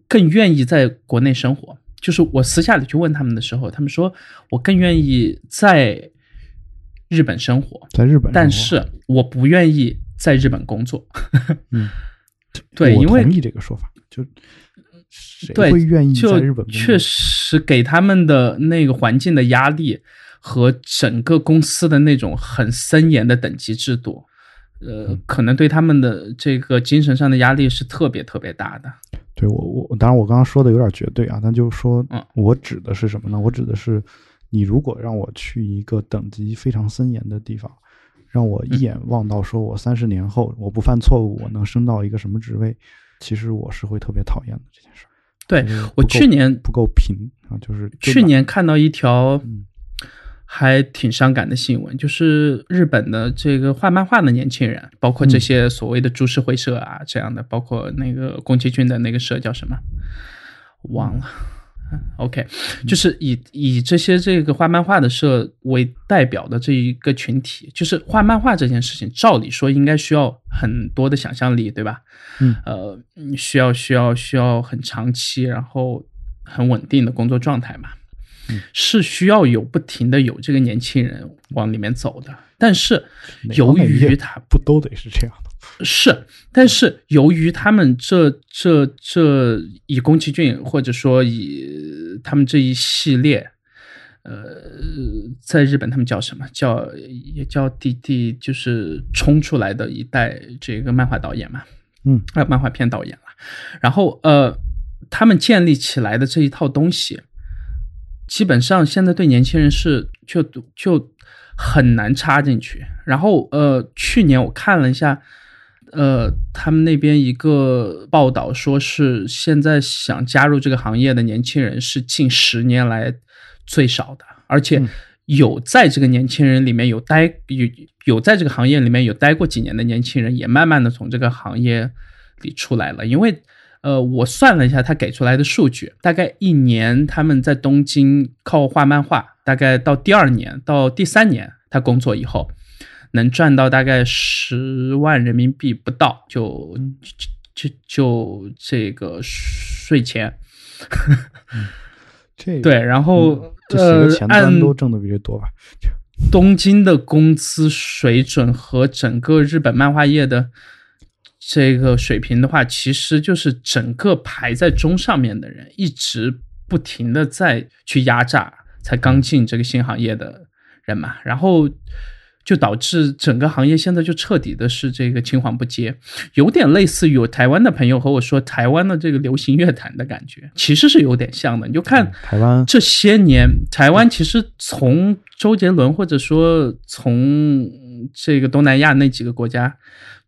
更愿意在国内生活。就是我私下里去问他们的时候，他们说我更愿意在日本生活，在日本，但是我不愿意在日本工作。嗯，对，我因为同意这个说法，就谁会愿意就在日本？确实给他们的那个环境的压力和整个公司的那种很森严的等级制度，呃，嗯可能对他们的这个精神上的压力是特别特别大的。对我我当然我刚刚说的有点绝对啊，但就是说嗯，我指的是什么呢？我指的是你如果让我去一个等级非常森严的地方，让我嗯一眼望到说我三十年后我不犯错误，我能升到一个什么职位，其实我是会特别讨厌的这件事儿。对我去年不够平啊，就是去年看到一条嗯还挺伤感的新闻，就是日本的这个画漫画的年轻人，包括这嗯些所谓的株式会社啊这样的，包括那个宫崎骏的那个社叫什么，忘了。OK，就是以以这些这个画漫画的社为代表的这一个群体，就是画漫画这件事情，照理说应该需要很多的想象力，对吧？嗯呃，嗯需要需要需要很长期，然后很稳定的工作状态嘛，嗯是需要有不停的有这个年轻人往里面走的。但是哪由于他不都得是这样的？是，但是由于他们这这这以宫崎骏或者说以他们这一系列，呃，在日本他们叫什么叫也叫第第就是冲出来的一代这个漫画导演嘛，嗯呃，漫画片导演了。然后呃，他们建立起来的这一套东西，基本上现在对年轻人是就就很难插进去。然后呃，去年我看了一下，呃，他们那边一个报道说是现在想加入这个行业的年轻人是近十年来最少的，而且嗯有在这个年轻人里面有待有有在这个行业里面有待过几年的年轻人，也慢慢的从这个行业里出来了，因为。呃，我算了一下他给出来的数据，大概一年他们在东京靠画漫画，大概到第二年到第三年他工作以后，能赚到大概十万人民币不到，就就就就这个税前。这个对，然后、呃个前，端按都挣的比这多吧？东京的工资水准和整个日本漫画业的这个水平的话，其实就是整个排在中上面的人一直不停的在去压榨才刚进这个新行业的人嘛，然后就导致整个行业现在就彻底的是这个青黄不接，有点类似于有台湾的朋友和我说台湾的这个流行乐坛的感觉，其实是有点像的。你就看台湾这些年，台湾其实从周杰伦或者说从这个东南亚那几个国家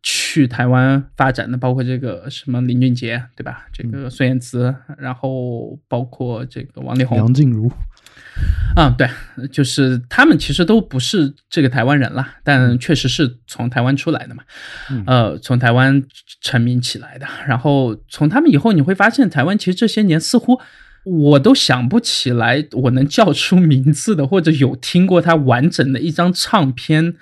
去台湾发展的，包括这个什么林俊杰，对吧？这个孙燕姿，然后包括这个王力宏，梁静茹，啊、对，就是他们其实都不是这个台湾人啦，但确实是从台湾出来的嘛，嗯呃，从台湾成名起来的。然后从他们以后，你会发现台湾其实这些年似乎我都想不起来我能叫出名字的，或者有听过他完整的一张唱片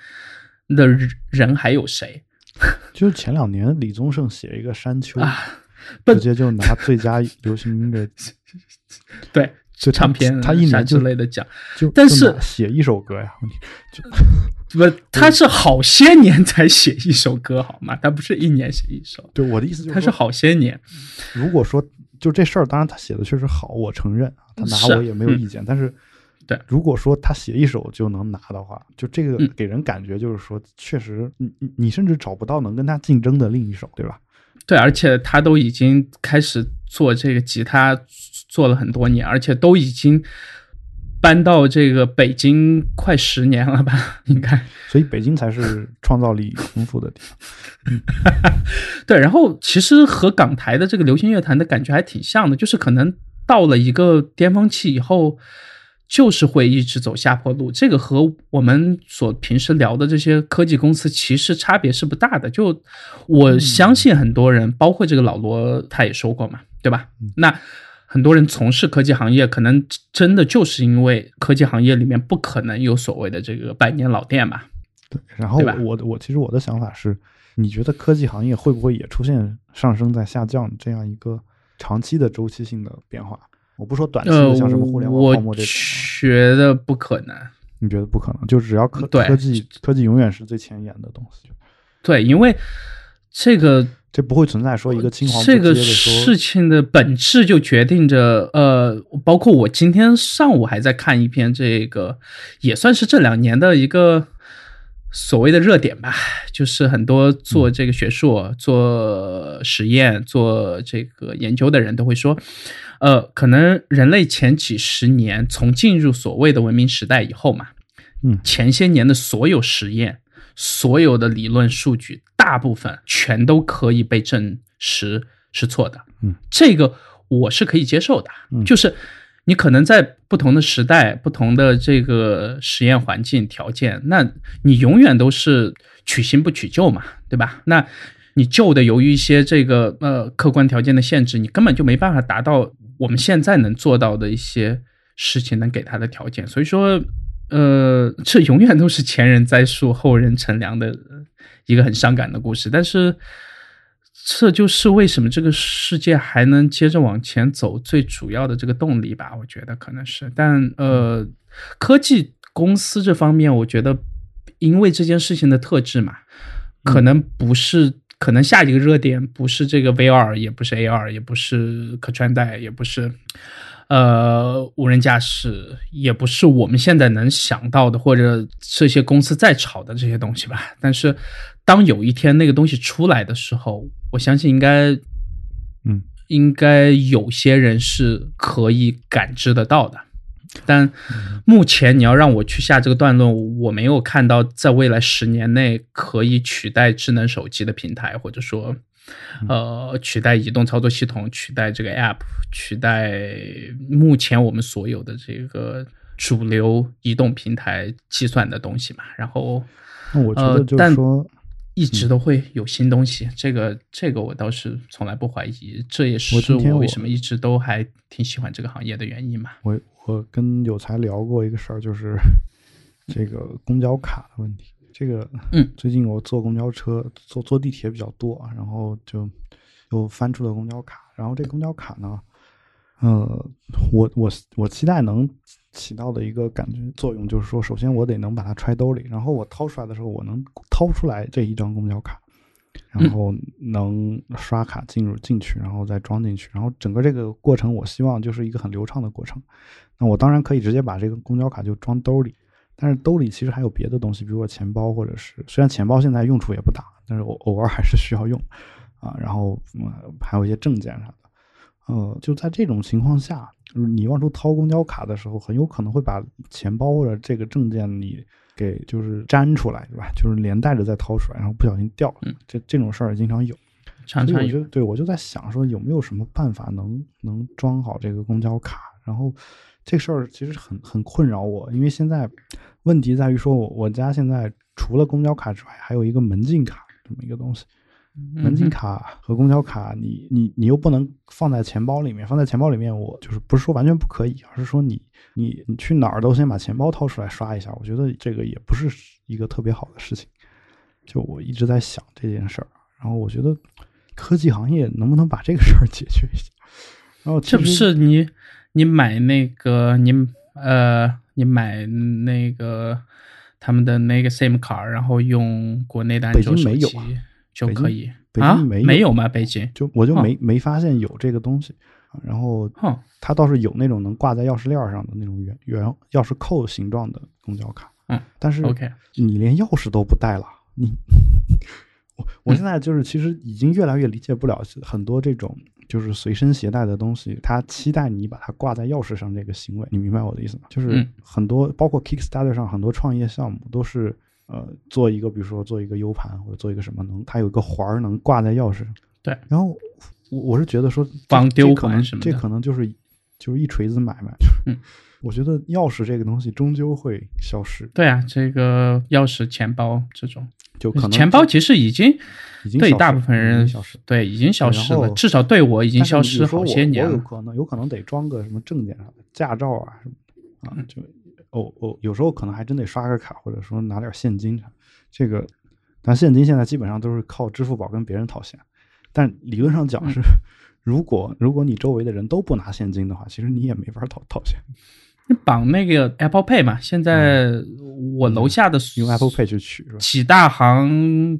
的人还有谁 就是前两年李宗盛写一个《山丘》啊？不直接就拿最佳流行音乐 对，就唱片啥他一年就之类的奖。就但是拿写一首歌呀，就 不，他是好些年才写一首歌，好吗？他不是一年写一首，对我的意思就是，他是好些年。如果说就这事儿，当然他写的确实好，我承认啊，他拿我也没有意见。但是，对如果说他写一首就能拿的话，就这个嗯给人感觉就是说，确实你你你甚至找不到能跟他竞争的另一首，对吧？对，而且他都已经开始做这个吉他，做了很多年，而且都已经搬到这个北京快十年了吧？应该所以北京才是创造力丰富的地方。对。然后其实和港台的这个流行乐坛的感觉还挺像的，就是可能到了一个巅峰期以后。就是会一直走下坡路，这个和我们所平时聊的这些科技公司其实差别是不大的。就我相信很多人，包括这个老罗他也说过嘛，对吧？那很多人从事科技行业，可能真的就是因为科技行业里面不可能有所谓的这个百年老店嘛。对，然后对吧我我其实我的想法是，你觉得科技行业会不会也出现上升在下降这样一个长期的周期性的变化？我不说短期呃的，像什么互联网我泡沫这种啊，觉得不可能。你觉得不可能？就只要科科技科技永远是最前沿的东西。对，因为这个这不会存在说一个青黄不这个接的事情的本质就决定着，呃，包括我今天上午还在看一篇这个，也算是这两年的一个所谓的热点吧，就是很多做这个学术、做实验、做这个研究的人都会说，呃，可能人类前几十年从进入所谓的文明时代以后嘛，嗯。前些年的所有实验、所有的理论数据，大部分全都可以被证实是错的。嗯，这个我是可以接受的。嗯就是你可能在不同的时代、不同的这个实验环境条件，那你永远都是取新不取旧嘛，对吧？那你旧的由于一些这个呃客观条件的限制，你根本就没办法达到我们现在能做到的一些事情能给他的条件，所以说。呃，这永远都是前人栽树，后人乘凉的一个很伤感的故事。但是，这就是为什么这个世界还能接着往前走最主要的这个动力吧？我觉得可能是。但呃，科技公司这方面，我觉得因为这件事情的特质嘛，可能不是，可能下一个热点不是这个 VR，也不是 AR，也不是可穿戴，也不是。呃，无人驾驶也不是我们现在能想到的，或者这些公司在炒的这些东西吧。但是，当有一天那个东西出来的时候，我相信应该，嗯，应该有些人是可以感知得到的。但目前你要让我去下这个断论，我没有看到在未来十年内可以取代智能手机的平台，或者说。呃，取代移动操作系统，取代这个 App，取代目前我们所有的这个主流移动平台计算的东西嘛。然后，那我觉呃得，就但是说，一直都会有新东西，这个这个我倒是从来不怀疑，这也是我为什么一直都还挺喜欢这个行业的原因嘛。我我跟有才聊过一个事儿，就是 这个公交卡的问题。这个，嗯，最近我坐公交车、坐坐地铁比较多，然后就又翻出了公交卡。然后这公交卡呢，呃，我我我期待能起到的一个感觉作用，就是说，首先我得能把它揣兜里，然后我掏出来的时候，我能掏出来这一张公交卡，然后能刷卡进入进去，然后再装进去，然后整个这个过程，我希望就是一个很流畅的过程。那我当然可以直接把这个公交卡就装兜里。但是兜里其实还有别的东西，比如说钱包，或者是虽然钱包现在用处也不大，但是我偶尔还是需要用啊。然后嗯，还有一些证件啥的，呃，就在这种情况下，你往出掏公交卡的时候，很有可能会把钱包或者这个证件你给就是粘出来，对吧？就是连带着再掏出来，然后不小心掉了。嗯，这这种事儿经常有。常常有对我就在想说，有没有什么办法能能装好这个公交卡？然后这事儿其实很很困扰我，因为现在问题在于说，我我家现在除了公交卡之外，还有一个门禁卡这么一个东西。门禁嗯卡和公交卡，你你你又不能放在钱包里面，放在钱包里面，我就是不是说完全不可以，而是说你你你去哪儿都先把钱包掏出来刷一下，我觉得这个也不是一个特别好的事情。就我一直在想这件事儿，然后我觉得科技行业能不能把这个事儿解决一下？然后这不是你你买那个你呃你买那个他们的那个 SIM 卡，然后用国内的安卓手机京没有啊北京就可以北啊？京没有有吗？北京？就我就哦没、没发现有这个东西，啊然后哼，它倒是有那种能挂在钥匙链上的那种圆圆钥匙扣形状的公交卡，嗯，但是 OK 你连钥匙都不带了，你 我我现在就是其实已经越来越理解不了很多这种就是随身携带的东西，他期待你把它挂在钥匙上这个行为，你明白我的意思吗？就是嗯。很多包括 Kickstarter 上很多创业项目都是呃做一个比如说做一个 U 盘或者做一个什么能它有一个环儿能挂在钥匙上，对，然后我我是觉得说这防丢可能什么的可能就是就是一锤子买卖，嗯，我觉得钥匙这个东西终究会消失，对啊，这个钥匙、钱包这种，就可能钱包其实已经对大已经消失已部分人消失。对已经消失了，至少对我已经消失好些年有可能有可能得装个什么证件啥的，驾照啊什么的啊，就哦哦，有时候可能还真得刷个卡，或者说拿点现金啥。这个，但现金现在基本上都是靠支付宝跟别人套现。但理论上讲是，如果如果你周围的人都不拿现金的话，其实你也没法讨讨钱。你绑那个 Apple Pay 嘛，现在我楼下的用 Apple Pay 去取是吧？几大行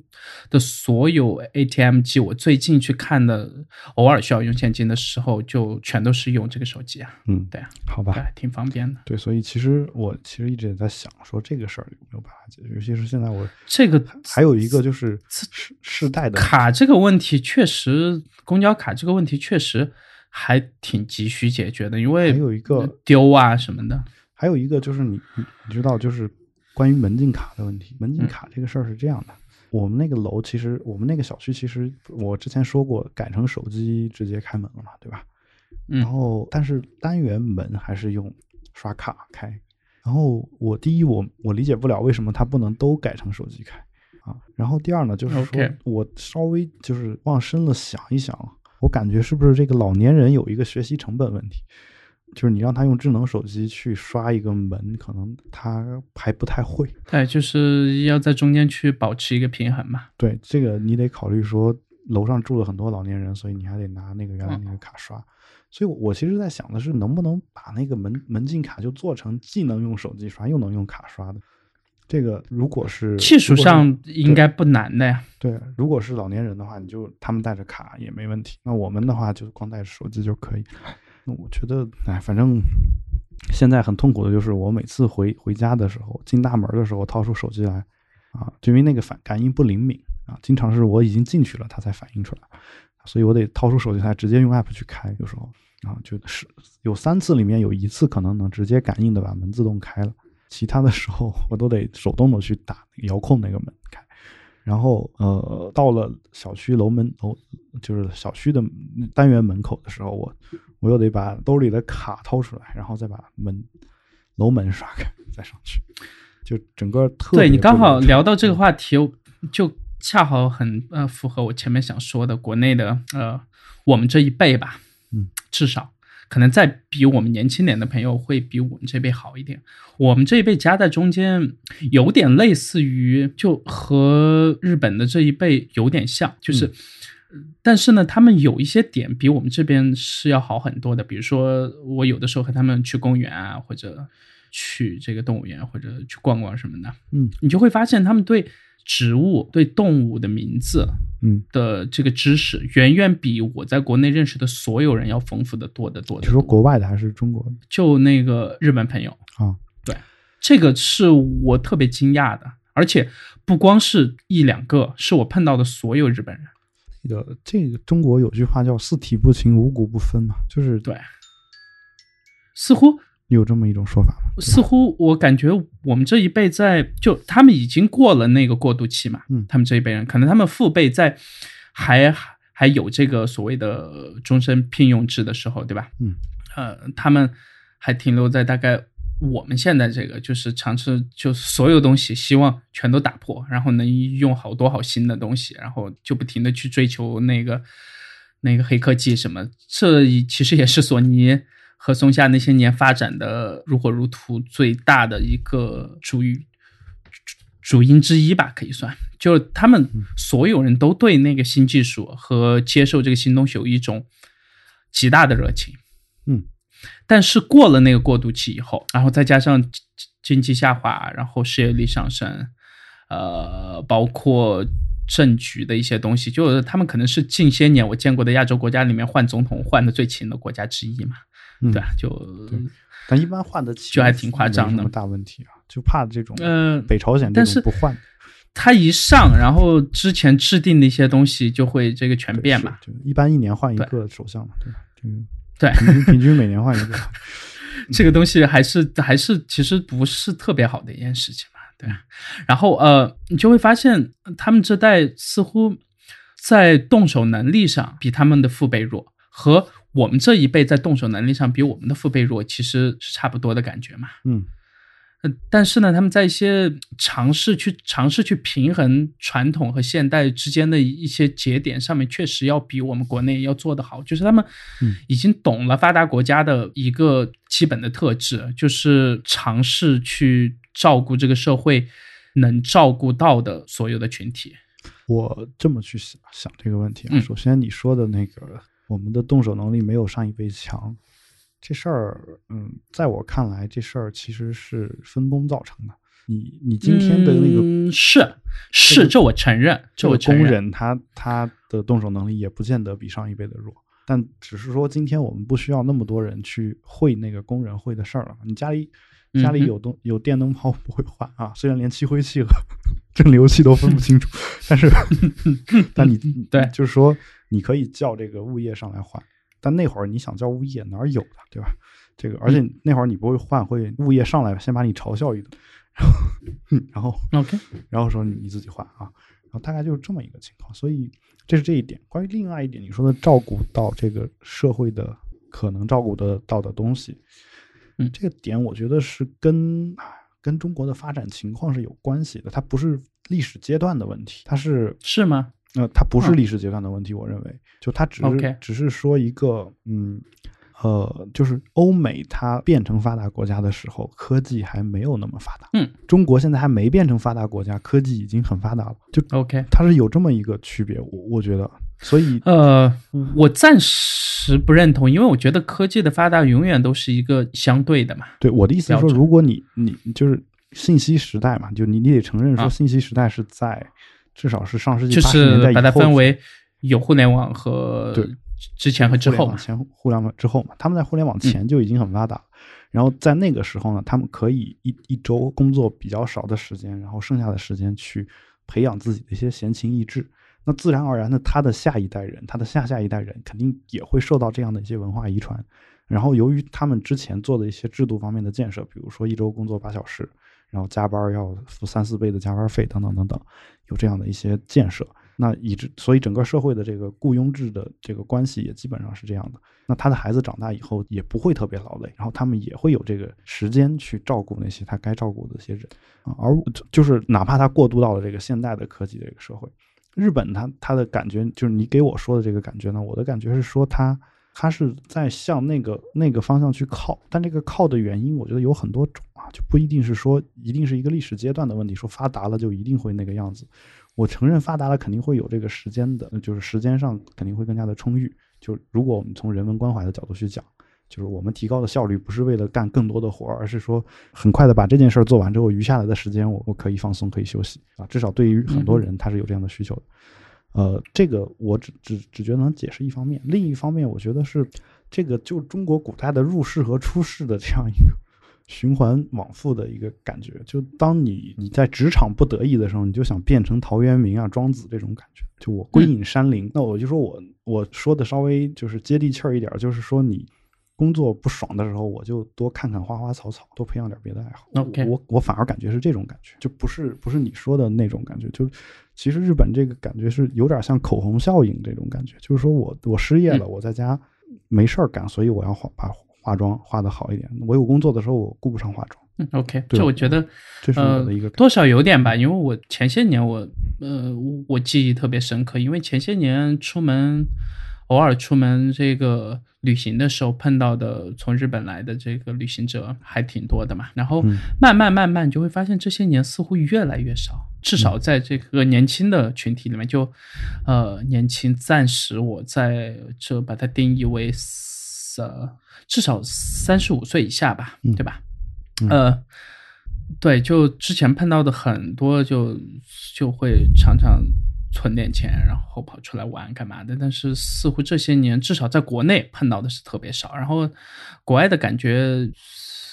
的所有 ATM 机，我最近去看的，偶尔需要用现金的时候，就全都是用这个手机啊。嗯，对啊，好吧，挺方便的。对，所以其实我其实一直也在想，说这个事儿有没有办法解决，尤其是现在我这个还有一个就是世世代的卡这个问题，确实公交卡这个问题确实还挺急需解决的，因为还有一个丢啊什么的。还有一个就是你你你知道，就是关于门禁卡的问题。门禁卡这个事儿是这样的，我们那个楼其实我们那个小区其实我之前说过改成手机直接开门了嘛，对吧？然后但是单元门还是用刷卡开。然后我第一我我理解不了为什么它不能都改成手机开啊。然后第二呢，就是说我稍微就是往深了想一想，我感觉是不是这个老年人有一个学习成本问题？就是你让他用智能手机去刷一个门，可能他还不太会。对，就是要在中间去保持一个平衡嘛。对，这个你得考虑说楼上住了很多老年人，所以你还得拿那个原来那个卡刷。所以，我其实在想的是，能不能把那个门门禁卡就做成既能用手机刷又能用卡刷的。这个如果是技术上应该不难的呀。对，如果是老年人的话，你就他们带着卡也没问题。那我们的话就光带着手机就可以。那我觉得，哎，反正现在很痛苦的就是，我每次回回家的时候，进大门的时候，掏出手机来，啊，就因为那个反感应不灵敏啊，经常是我已经进去了，它才反应出来，所以我得掏出手机来直接用 app 去开，有时候啊，就是有三次里面有一次可能能直接感应的把门自动开了，其他的时候 我都得手动的去打遥控那个门开。然后，呃，到了小区楼门楼，就是小区的单元门口的时候，我我又得把兜里的卡掏出来，然后再把门楼门刷开，再上去，就整个特对你刚好聊到这个话题，就恰好很呃符合我前面想说的，国内的呃我们这一辈吧，嗯，至少。可能再比我们年轻点的朋友会比我们这辈好一点。我们这一辈夹在中间，有点类似于，就和日本的这一辈有点像，就是，但是呢，他们有一些点比我们这边是要好很多的。比如说，我有的时候和他们去公园啊，或者去这个动物园，或者去逛逛什么的，嗯，你就会发现他们对。植物对动物的名字，嗯的这个知识，远远比我在国内认识的所有人要丰富的多得多。你说国外的还是中国的？就那个日本朋友啊，对，这个是我特别惊讶的，而且不光是一两个，是我碰到的所有日本人。这个这个中国有句话叫“四体不勤，五谷不分”嘛，就是对，似乎。有这么一种说法吗？似乎我感觉我们这一辈在就他们已经过了那个过渡期嘛，嗯，他们这一辈人可能他们父辈在还还有这个所谓的终身聘用制的时候，对吧？嗯，呃，他们还停留在大概我们现在这个就是尝试就所有东西希望全都打破，然后能用好多好新的东西，然后就不停的去追求那个那个黑科技什么，这其实也是索尼。和松下那些年发展的如火如荼最大的一个主主主因之一吧，可以算，就是他们所有人都对那个新技术和接受这个新东西有一种极大的热情，嗯，但是过了那个过渡期以后，然后再加上经济下滑，然后失业率上升，呃，包括政局的一些东西，就是他们可能是近些年我见过的亚洲国家里面换总统换的最勤的国家之一嘛。对啊，就对，但一般换的就还挺夸张的，大问题啊，就怕这种呃北朝鲜但是不换，他一上，然后之前制定的一些东西就会这个全变嘛，就一般一年换一个首相嘛，对吧？对，平均平均每年换一个，这个东西还是还是其实不是特别好的一件事情嘛，对。然后呃，你就会发现他们这代似乎在动手能力上比他们的父辈弱，和。我们这一辈在动手能力上比我们的父辈弱，其实是差不多的感觉嘛。嗯，但是呢，他们在一些尝试去尝试去平衡传统和现代之间的一些节点上面，确实要比我们国内要做得好。就是他们已经懂了发达国家的一个基本的特质，就是尝试去照顾这个社会能照顾到的所有的群体。我这么去想想这个问题啊，首先你说的那个。我们的动手能力没有上一辈强，这事儿，嗯，在我看来，这事儿其实是分工造成的。你你今天的那个、嗯、是是，这我承认，这我承认。工人他他的动手能力也不见得比上一辈的弱，但只是说今天我们不需要那么多人去会那个工人会的事儿了。你家里家里有东有电灯泡不会换啊，虽然连漆灰器和 蒸馏器都分不清楚，但是 但你对，就是说你可以叫这个物业上来换，但那会儿你想叫物业哪儿有的，对吧？这个而且那会儿你不会换，会物业上来先把你嘲笑一顿。然后，然后，OK，然后说你自己换啊，然后大概就是这么一个情况，所以这是这一点。关于另外一点，你说的照顾到这个社会的可能照顾得到的东西，嗯，这个点我觉得是跟跟中国的发展情况是有关系的，它不是历史阶段的问题，它是是吗？呃，它不是历史阶段的问题，我认为，就它只是只是说一个嗯。呃，就是欧美它变成发达国家的时候，科技还没有那么发达。嗯，中国现在还没变成发达国家，科技已经很发达了。就 OK，它是有这么一个区别，我我觉得。所以，呃，我暂时不认同，因为我觉得科技的发达永远都是一个相对的嘛。对我的意思是说，如果你你就是信息时代嘛，就你你得承认说，信息时代是在至少是上世纪就八十年代是把它分为有互联网和对。之前和之后嘛，前互联网之后嘛，他们在互联网前就已经很发达了。然后在那个时候呢，他们可以一一周工作比较少的时间，然后剩下的时间去培养自己的一些闲情逸致。那自然而然的，他的下一代人，他的下下一代人肯定也会受到这样的一些文化遗传。然后由于他们之前做的一些制度方面的建设，比如说一周工作八小时，然后加班要付三四倍的加班费等等等等，有这样的一些建设。那以至，所以整个社会的这个雇佣制的这个关系也基本上是这样的。那他的孩子长大以后也不会特别劳累，然后他们也会有这个时间去照顾那些他该照顾的一些人。而就是哪怕他过渡到了这个现代的科技这个社会，日本他他的感觉就是你给我说的这个感觉呢，我的感觉是说他他是在向那个那个方向去靠，但这个靠的原因我觉得有很多种啊，就不一定是说一定是一个历史阶段的问题，说发达了就一定会那个样子。我承认发达了肯定会有这个时间的，就是时间上肯定会更加的充裕。就如果我们从人文关怀的角度去讲，就是我们提高的效率不是为了干更多的活儿，而是说很快的把这件事儿做完之后，余下来的时间我我可以放松，可以休息啊。至少对于很多人他是有这样的需求的。呃，这个我只只只觉得能解释一方面，另一方面我觉得是这个就中国古代的入世和出世的这样一个。循环往复的一个感觉，就当你你在职场不得意的时候，你就想变成陶渊明啊、庄子这种感觉。就我归隐山林，那我就说我我说的稍微就是接地气儿一点，就是说你工作不爽的时候，我就多看看花花草草，多培养点别的爱好。OK，我我反而感觉是这种感觉，就不是不是你说的那种感觉。就其实日本这个感觉是有点像口红效应这种感觉，就是说我我失业了，我在家没事儿干，所以我要化把。化妆化的好一点，我有工作的时候我顾不上化妆。嗯，OK，这我觉得这是我的一个多少有点吧，因为我前些年我呃我记忆特别深刻，因为前些年出门偶尔出门这个旅行的时候碰到的从日本来的这个旅行者还挺多的嘛，然后慢慢慢慢就会发现这些年似乎越来越少，至少在这个年轻的群体里面，就呃年轻暂时我在这把它定义为呃。至少三十五岁以下吧，对吧？呃，对，就之前碰到的很多，就就会常常存点钱，然后跑出来玩干嘛的。但是似乎这些年，至少在国内碰到的是特别少。然后国外的感觉，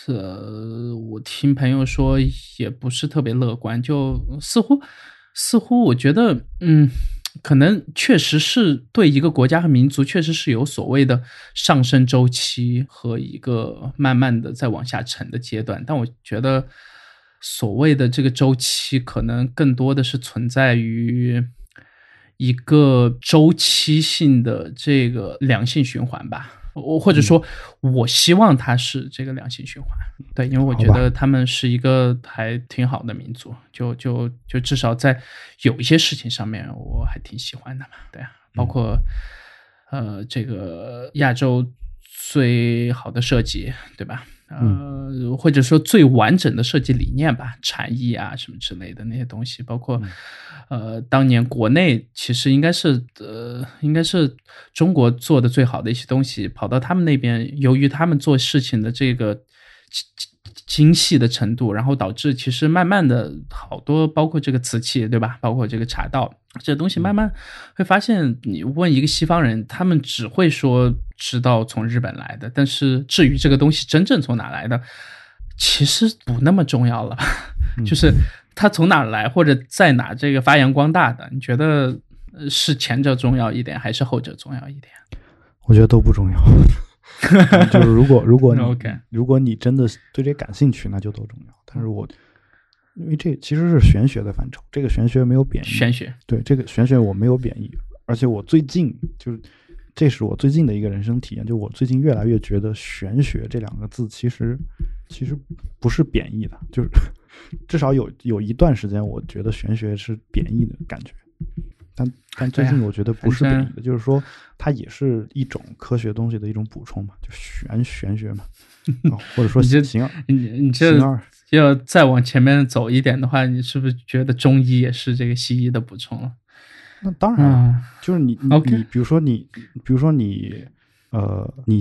呃，我听朋友说也不是特别乐观，就似乎似乎我觉得，嗯。可能确实是对一个国家和民族，确实是有所谓的上升周期和一个慢慢的在往下沉的阶段。但我觉得，所谓的这个周期，可能更多的是存在于一个周期性的这个良性循环吧。我或者说，我希望它是这个良性循环，对，因为我觉得他们是一个还挺好的民族，就就就至少在有一些事情上面，我还挺喜欢的嘛，对啊，包括呃这个亚洲最好的设计，对吧？呃，或者说最完整的设计理念吧，禅意啊什么之类的那些东西，包括呃，当年国内其实应该是呃，应该是中国做的最好的一些东西，跑到他们那边，由于他们做事情的这个。精细的程度，然后导致其实慢慢的好多，包括这个瓷器，对吧？包括这个茶道这东西，慢慢会发现，你问一个西方人，他们只会说知道从日本来的，但是至于这个东西真正从哪来的，其实不那么重要了。就是它从哪来，或者在哪这个发扬光大的，你觉得是前者重要一点，还是后者重要一点？我觉得都不重要。就是如果如果你如果你真的对这感兴趣，那就都重要。但是我因为这其实是玄学的范畴，这个玄学没有贬义。玄学对这个玄学我没有贬义，而且我最近就是这是我最近的一个人生体验，就我最近越来越觉得玄学这两个字其实其实不是贬义的，就是 至少有有一段时间我觉得玄学是贬义的感觉。但但最近我觉得不是贬义的，就是说它也是一种科学东西的一种补充嘛，就玄玄学嘛，或者说行，你你这要再往前面走一点的话，你是不是觉得中医也是这个西医的补充了？那当然了，就是你你你，比如说你，比如说你，呃，你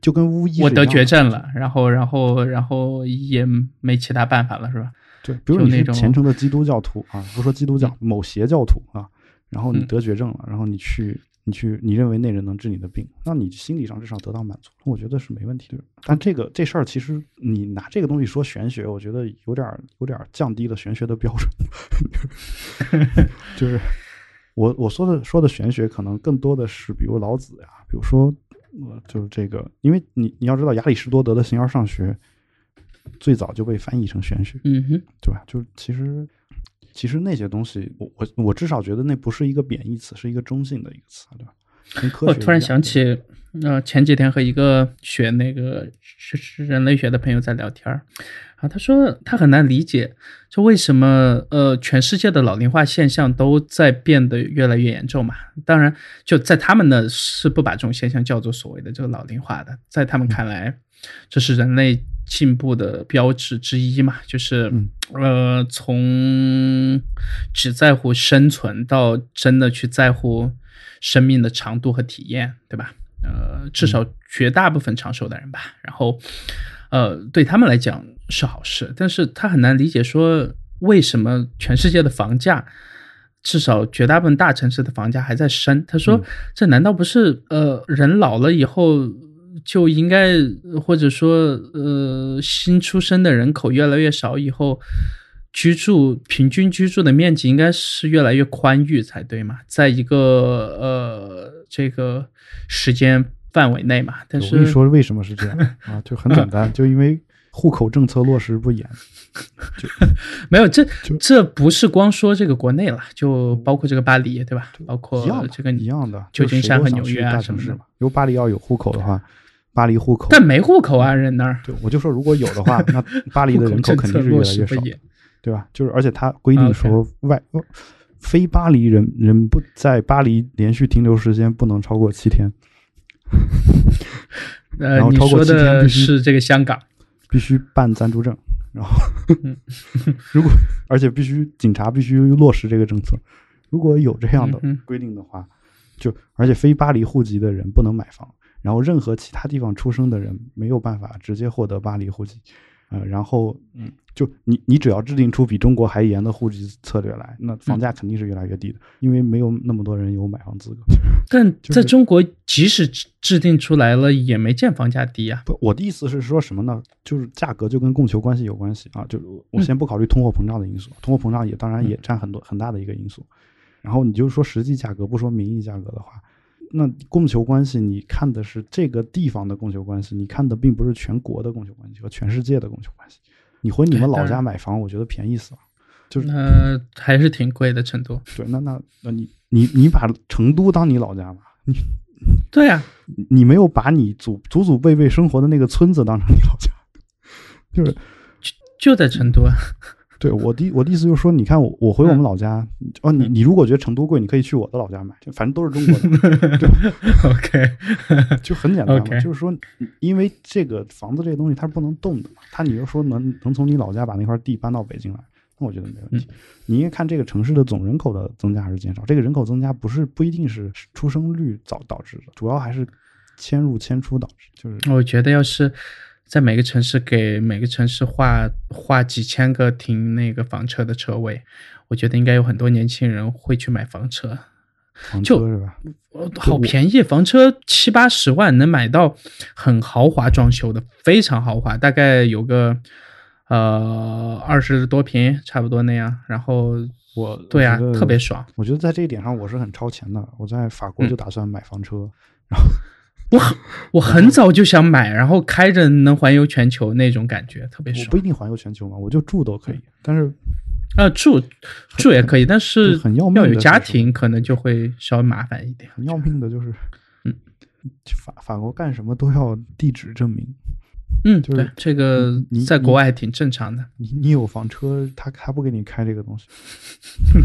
就跟巫医，我得绝症了，然后然后然后也没其他办法了，是吧？对，比如你是虔诚的基督教徒啊，不说基督教，某邪教徒啊，然后你得绝症了，然后你去，你去，你认为那人能治你的病，那你心理上至少得到满足，我觉得是没问题的。但这个这事儿其实你拿这个东西说玄学，我觉得有点有点降低了玄学的标准。就是我我说的说的玄学，可能更多的是比如老子呀，比如说呃，就是这个，因为你你要知道亚里士多德的形而上学。最早就被翻译成玄学，嗯哼，对吧？就其实，其实那些东西，我我我至少觉得那不是一个贬义词，是一个中性的一个词，对吧？我突然想起，呃，前几天和一个学那个是人类学的朋友在聊天儿，啊，他说他很难理解，就为什么呃，全世界的老龄化现象都在变得越来越严重嘛？当然，就在他们呢是不把这种现象叫做所谓的这个老龄化的，在他们看来，这是人类。进步的标志之一嘛，就是呃，从只在乎生存到真的去在乎生命的长度和体验，对吧？呃，至少绝大部分长寿的人吧。然后，呃，对他们来讲是好事，但是他很难理解说为什么全世界的房价，至少绝大部分大城市的房价还在升。他说，这难道不是呃，人老了以后？就应该，或者说，呃，新出生的人口越来越少，以后居住平均居住的面积应该是越来越宽裕才对嘛？在一个呃这个时间范围内嘛。但是我跟你说为什么是这样 啊？就很简单，就因为户口政策落实不严。就没有这这不是光说这个国内了，就包括这个巴黎，对吧？包括这个一样的旧金山和纽约啊什么的。如果巴黎要有户口的话。巴黎户口，但没户口啊，人那儿。对，我就说如果有的话，那巴黎的人口肯定是越来越少，对吧？就是而且他规定说，外非巴黎人人不在巴黎连续停留时间不能超过七天。呃，你说的是这个香港，必须办暂住证，然后 如果而且必须警察必须落实这个政策。如果有这样的规定的话，就而且非巴黎户籍的人不能买房。然后，任何其他地方出生的人没有办法直接获得巴黎户籍，呃，然后，嗯，就你你只要制定出比中国还严的户籍策略来，那房价肯定是越来越低的，因为没有那么多人有买房资格。但在中国，即使制定出来了，也没见房价低啊。不，我的意思是说什么呢？就是价格就跟供求关系有关系啊。就我先不考虑通货膨胀的因素，通货膨胀也当然也占很多很大的一个因素。然后你就说实际价格，不说名义价格的话。那供求关系，你看的是这个地方的供求关系，你看的并不是全国的供求关系和全世界的供求关系。你回你们老家买房，我觉得便宜死了，就是那还是挺贵的成都。对，那那那你你你把成都当你老家吧？你 对呀，你没有把你祖祖祖辈辈生活的那个村子当成你老家，就是就就在成都啊。对我的我的意思就是说，你看我我回我们老家，哦，你你如果觉得成都贵，你可以去我的老家买，就反正都是中国的，对吧？OK，就很简单嘛就是说，因为这个房子这个东西它是不能动的嘛，它你就说能能从你老家把那块地搬到北京来，那我觉得没问题。你应该看这个城市的总人口的增加还是减少，这个人口增加不是不一定是出生率导导致的，主要还是迁入迁出导致，就是我觉得要是在每个城市给每个城市划划几千个停那个房车的车位，我觉得应该有很多年轻人会去买房车。房就车是吧？呃好便宜，房车七八十万能买到很豪华装修的，非常豪华，大概有个呃二十多平，差不多那样。然后我对啊特别爽。我觉得在这一点上我是很超前的。我在法嗯国就打算买房车，我很我很早就想买，然后开着能环游全球那种感觉，特别爽我不。一定环游全球嘛，我就住都可以。但是呃，住住也可以，但是很要命的有家庭，可能就会稍微麻烦一点。很要命的就是，嗯，法法国干什么都要地址证明。嗯，就是对，这个你你在国外挺正常的。你你有房车，他他不给你开这个东西，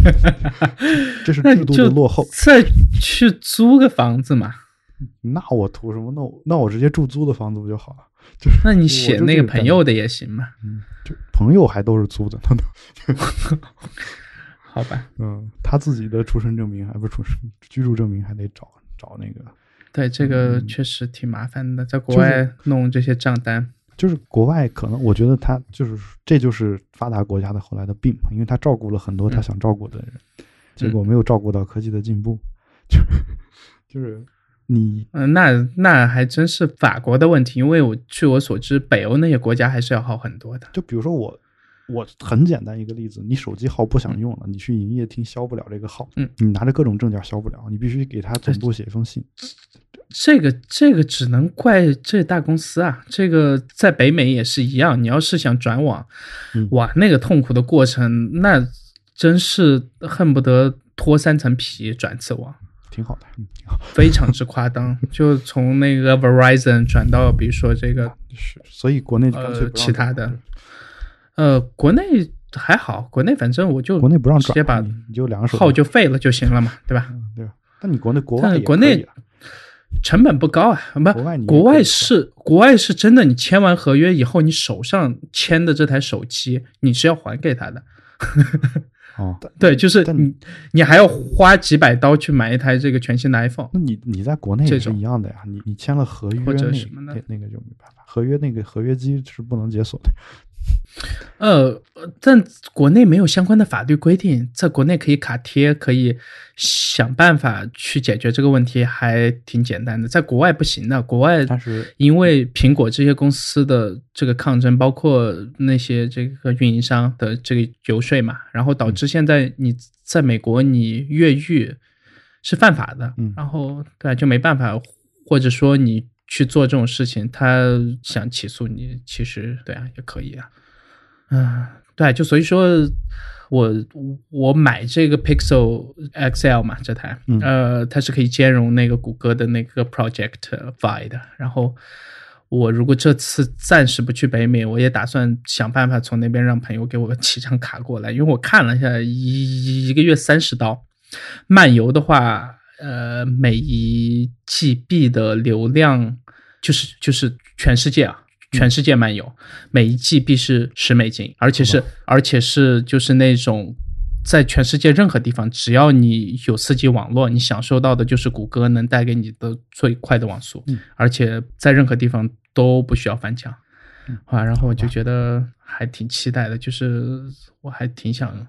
这是制度的落后。再去租个房子嘛。那我图什么？那我那我直接住租的房子不就好了？就是那你写那个朋友的也行嘛？嗯，就朋友还都是租的，那都 好吧。嗯，他自己的出生证明还不是出生居住证明还得找找那个，对，这个嗯确实挺麻烦的，在国外弄这些账单。就是国外可能我觉得他就是这就是发达国家的后来的病嘛，因为他照顾了很多他嗯想照顾的人，结果没有照顾到科技的进步，就就是你嗯、那那还真是法国的问题，因为我据我所知，北欧那些国家还是要好很多的。就比如说我，我很简单一个例子，你手机号不想用了，你去营业厅消不了这个号，嗯，你拿着各种证件消不了，你必须给他总部写一封信。这个这个只能怪这大公司啊，这个在北美也是一样。你要是想转网，嗯哇，那个痛苦的过程，那真是恨不得脱三层皮转次网。挺好的，嗯，挺好。非常之夸张，就从那个 Verizon 转到比如说这个是，所以国内干脆呃其他的呃国内还好，国内反正我就国内不让直接把，你你就两个手号就废了就行了嘛，对吧？嗯对吧？但你国内国外国内成本不高啊，不，国外国外是国外是真的，你签完合约以后，你手上签的这台手机你是要还给他的，哦，对，就是你你还要花几百刀去买一台这个全新的 iPhone，那你你在国内也是一样的呀，你你签了合约或者什么的那那个就没办法，合约那个合约机是不能解锁的。呃，但国内没有相关的法律规定，在国内可以卡贴，可以想办法去解决这个问题，还挺简单的。在国外不行的，国外因为苹果这些公司的这个抗争，包括那些这个运营商的这个游说嘛，然后导致现在你在美国你越狱是犯法的，嗯然后对啊就没办法，或者说你去做这种事情，他想起诉你，其实对啊也可以啊，嗯，对，就所以说。我我买这个 Pixel XL 嘛，这台，嗯呃，它是可以兼容那个谷歌的那个 Project Vi 的。然后我如果这次暂时不去北美，我也打算想办法从那边让朋友给我寄张卡过来，因为我看了一下，一一个月三十刀，漫游的话，呃，每一 GB 的流量就是就是全世界啊。全世界漫游，每一 GB 是十美金，而且是而且是就是那种在全世界任何地方，只要你有 4G 网络，你享受到的就是谷歌能带给你的最快的网速，嗯。而且在任何地方都不需要翻墙，嗯。啊，然后我就觉得还挺期待的，就是我还挺想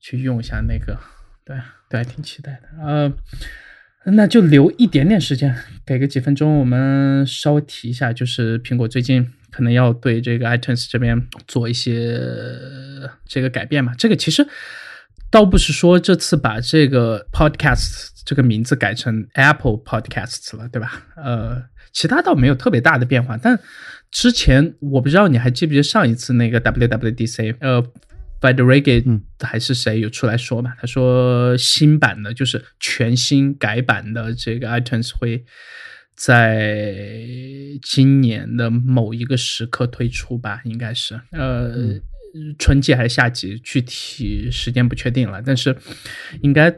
去用一下那个，对还挺期待的，呃。那就留一点点时间，给个几分钟，我们稍微提一下，就是苹果最近可能要对这个 iTunes 这边做一些这个改变嘛。这个其实倒不是说这次把这个 Podcast 这个名字改成 Apple Podcasts 了，对吧？呃，其他倒没有特别大的变化，但之前我不知道你还记不记得上一次那个 WWDC，呃。B y the Reggae 嗯还是谁有出来说嘛？他说新版的就是全新改版的这个 iTunes 会在今年的某一个时刻推出吧，应该是。呃，春季还是夏季，具体时间不确定了，但是应该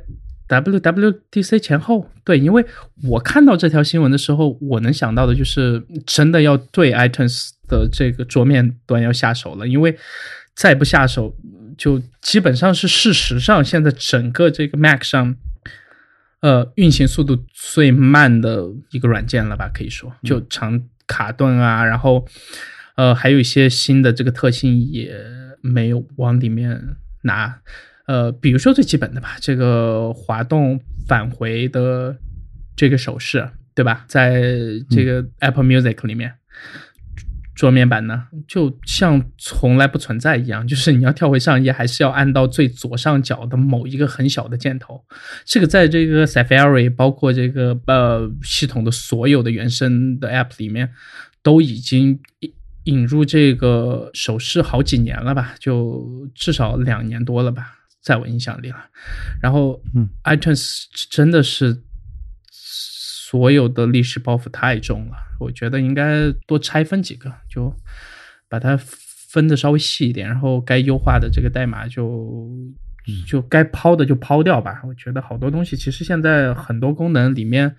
WWDC 前后。对，因为我看到这条新闻的时候，我能想到的就是真的要对 iTunes 的这个桌面端要下手了，因为再不下手，就基本上是事实上现在整个这个 Mac 上。呃，运行速度最慢的一个软件了吧？可以说，就常卡顿啊，然后，呃，还有一些新的这个特性也没有往里面拿。呃，比如说最基本的吧，这个滑动返回的这个手势，对吧？在这个 Apple Music 里面。桌面版呢，就像从来不存在一样，就是你要跳回上一页，还是要按到最左上角的某一个很小的箭头。这个在这个 Safari，包括这个呃系统的所有的原生的 App 里面，都已经引引入这个手势好几年了吧？就至少两年多了吧，在我印象里了。然后，嗯，iTunes 真的是。所有的历史包袱太重了，我觉得应该多拆分几个，就把它分的稍微细一点，然后该优化的这个代码就就该抛的就抛掉吧。我觉得好多东西其实现在很多功能里面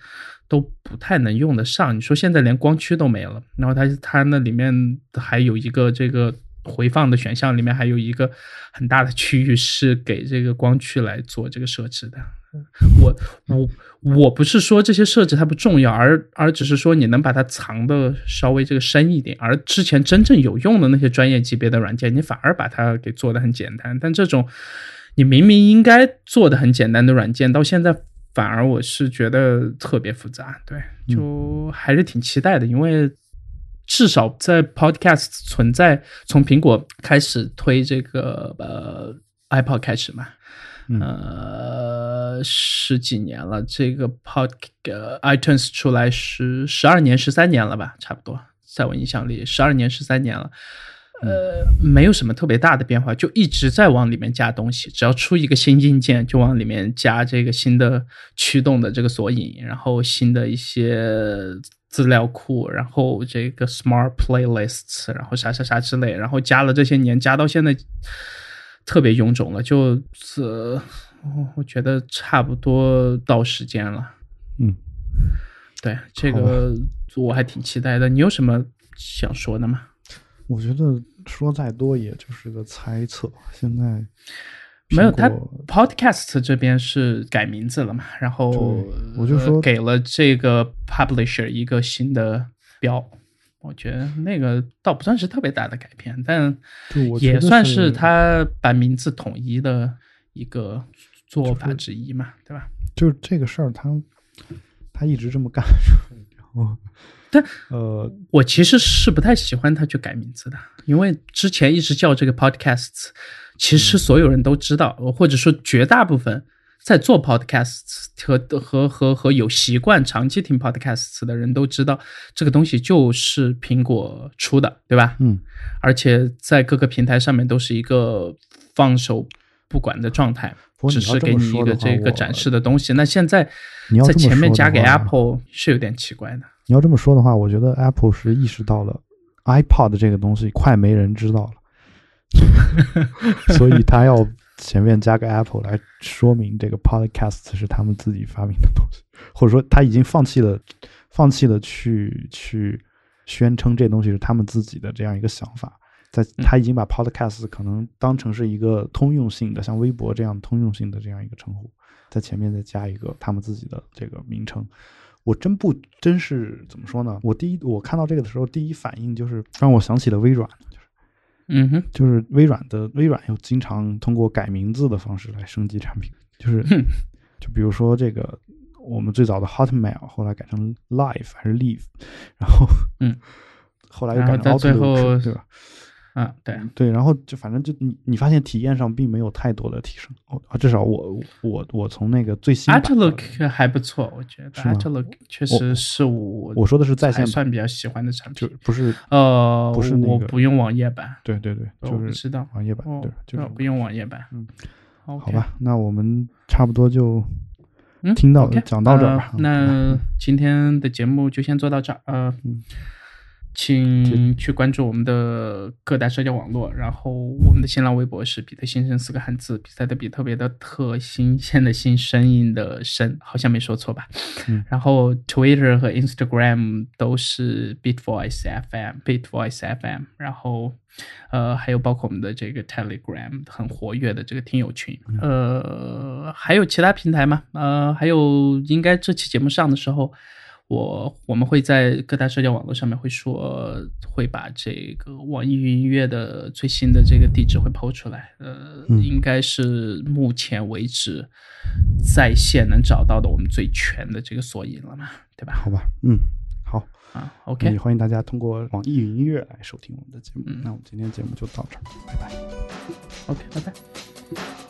都不太能用得上。你说现在连光驱都没了，然后它它那里面还有一个这个回放的选项，里面还有一个很大的区域是给这个光驱来做这个设置的。我我我不是说这些设置它不重要，而而只是说你能把它藏的稍微这个深一点。而之前真正有用的那些专业级别的软件，你反而把它给做的很简单。但这种你明明应该做的很简单的软件，到现在反而我是觉得特别复杂。对，就还是挺期待的，因为至少在 Podcast 存在，从苹果开始推这个呃 iPod 开始嘛。呃，十几年了，这个 Pod iTunes 出来十十二年、十三年了吧，差不多，在我印象里，十二年、十三年了。呃，没有什么特别大的变化，就一直在往里面加东西。只要出一个新硬件，就往里面加这个新的驱动的这个索引，然后新的一些资料库，然后这个 Smart Playlists，然后啥啥啥之类，然后加了这些年，加到现在。特别臃肿了，就这，我觉得差不多到时间了。嗯，对，这个我还挺期待的。你有什么想说的吗？我觉得说再多也就是个猜测。现在没有，他 Podcast 这边是改名字了嘛？然后我就说给了这个 Publisher 一个新的标。我觉得那个倒不算是特别大的改变，但也算是他把名字统一的一个做法之一嘛，对吧？就是这个事儿，他他一直这么干。然后，但呃，我其实是不太喜欢他去改名字的，因为之前一直叫这个 Podcasts，其实所有人都知道，或者说绝大部分。在做 podcasts 和和和和有习惯长期听 podcasts 的人都知道，这个东西就是苹果出的，对吧？嗯，而且在各个平台上面都是一个放手不管的状态，只是给你一个这个展示的东西。那现在在前面加给 Apple 是有点奇怪的。你要这么说的话，我觉得 Apple 是意识到了 iPod 这个东西快没人知道了，所以他要。前面加个 Apple 来说明这个 Podcast 是他们自己发明的东西，或者说他已经放弃了，放弃了去去宣称这东西是他们自己的这样一个想法，在他已经把 Podcast 可能当成是一个通用性的，像微博这样通用性的这样一个称呼，在前面再加一个他们自己的这个名称，我真不真是怎么说呢？我第一我看到这个的时候，第一反应就是让我想起了微软。嗯哼，就是微软的微软又经常通过改名字的方式来升级产品，就是，就比如说这个我们最早的 Hotmail 后来改成 Live 还是 Live，然后嗯，后来又改成 Outlook，对吧？啊，对对，然后就反正就你你发现体验上并没有太多的提升，啊，至少我我我从那个最新 Outlook 还不错，我觉得 Outlook 确实是我我说的是在线算比较喜欢的产品，就不是呃不是那个我不用网页版，对对对，就是知道网页版，对，就是不用网页版，嗯，好吧，那我们差不多就嗯听到讲到这儿，那今天的节目就先做到这儿，呃。请去关注我们的各大社交网络，然后我们的新浪微博是“比特先生”四个汉字，比赛的比特别的特新鲜的新声音的声，好像没说错吧？嗯，然后 Twitter 和 Instagram 都是 Beat Voice FM，Beat Voice FM，然后呃还有包括我们的这个 Telegram 很活跃的这个听友群，呃还有其他平台吗？呃还有应该这期节目上的时候。我我们会在各大社交网络上面会说，会把这个网易云音乐的最新的这个地址会抛出来。呃，应该是目前为止在线能找到的我们最全的这个索引了嘛，对吧？好吧，嗯，好啊，OK，也欢迎大家通过网易云音乐来收听我们的节目。那我们今天节目就到这儿，拜拜。OK，拜拜。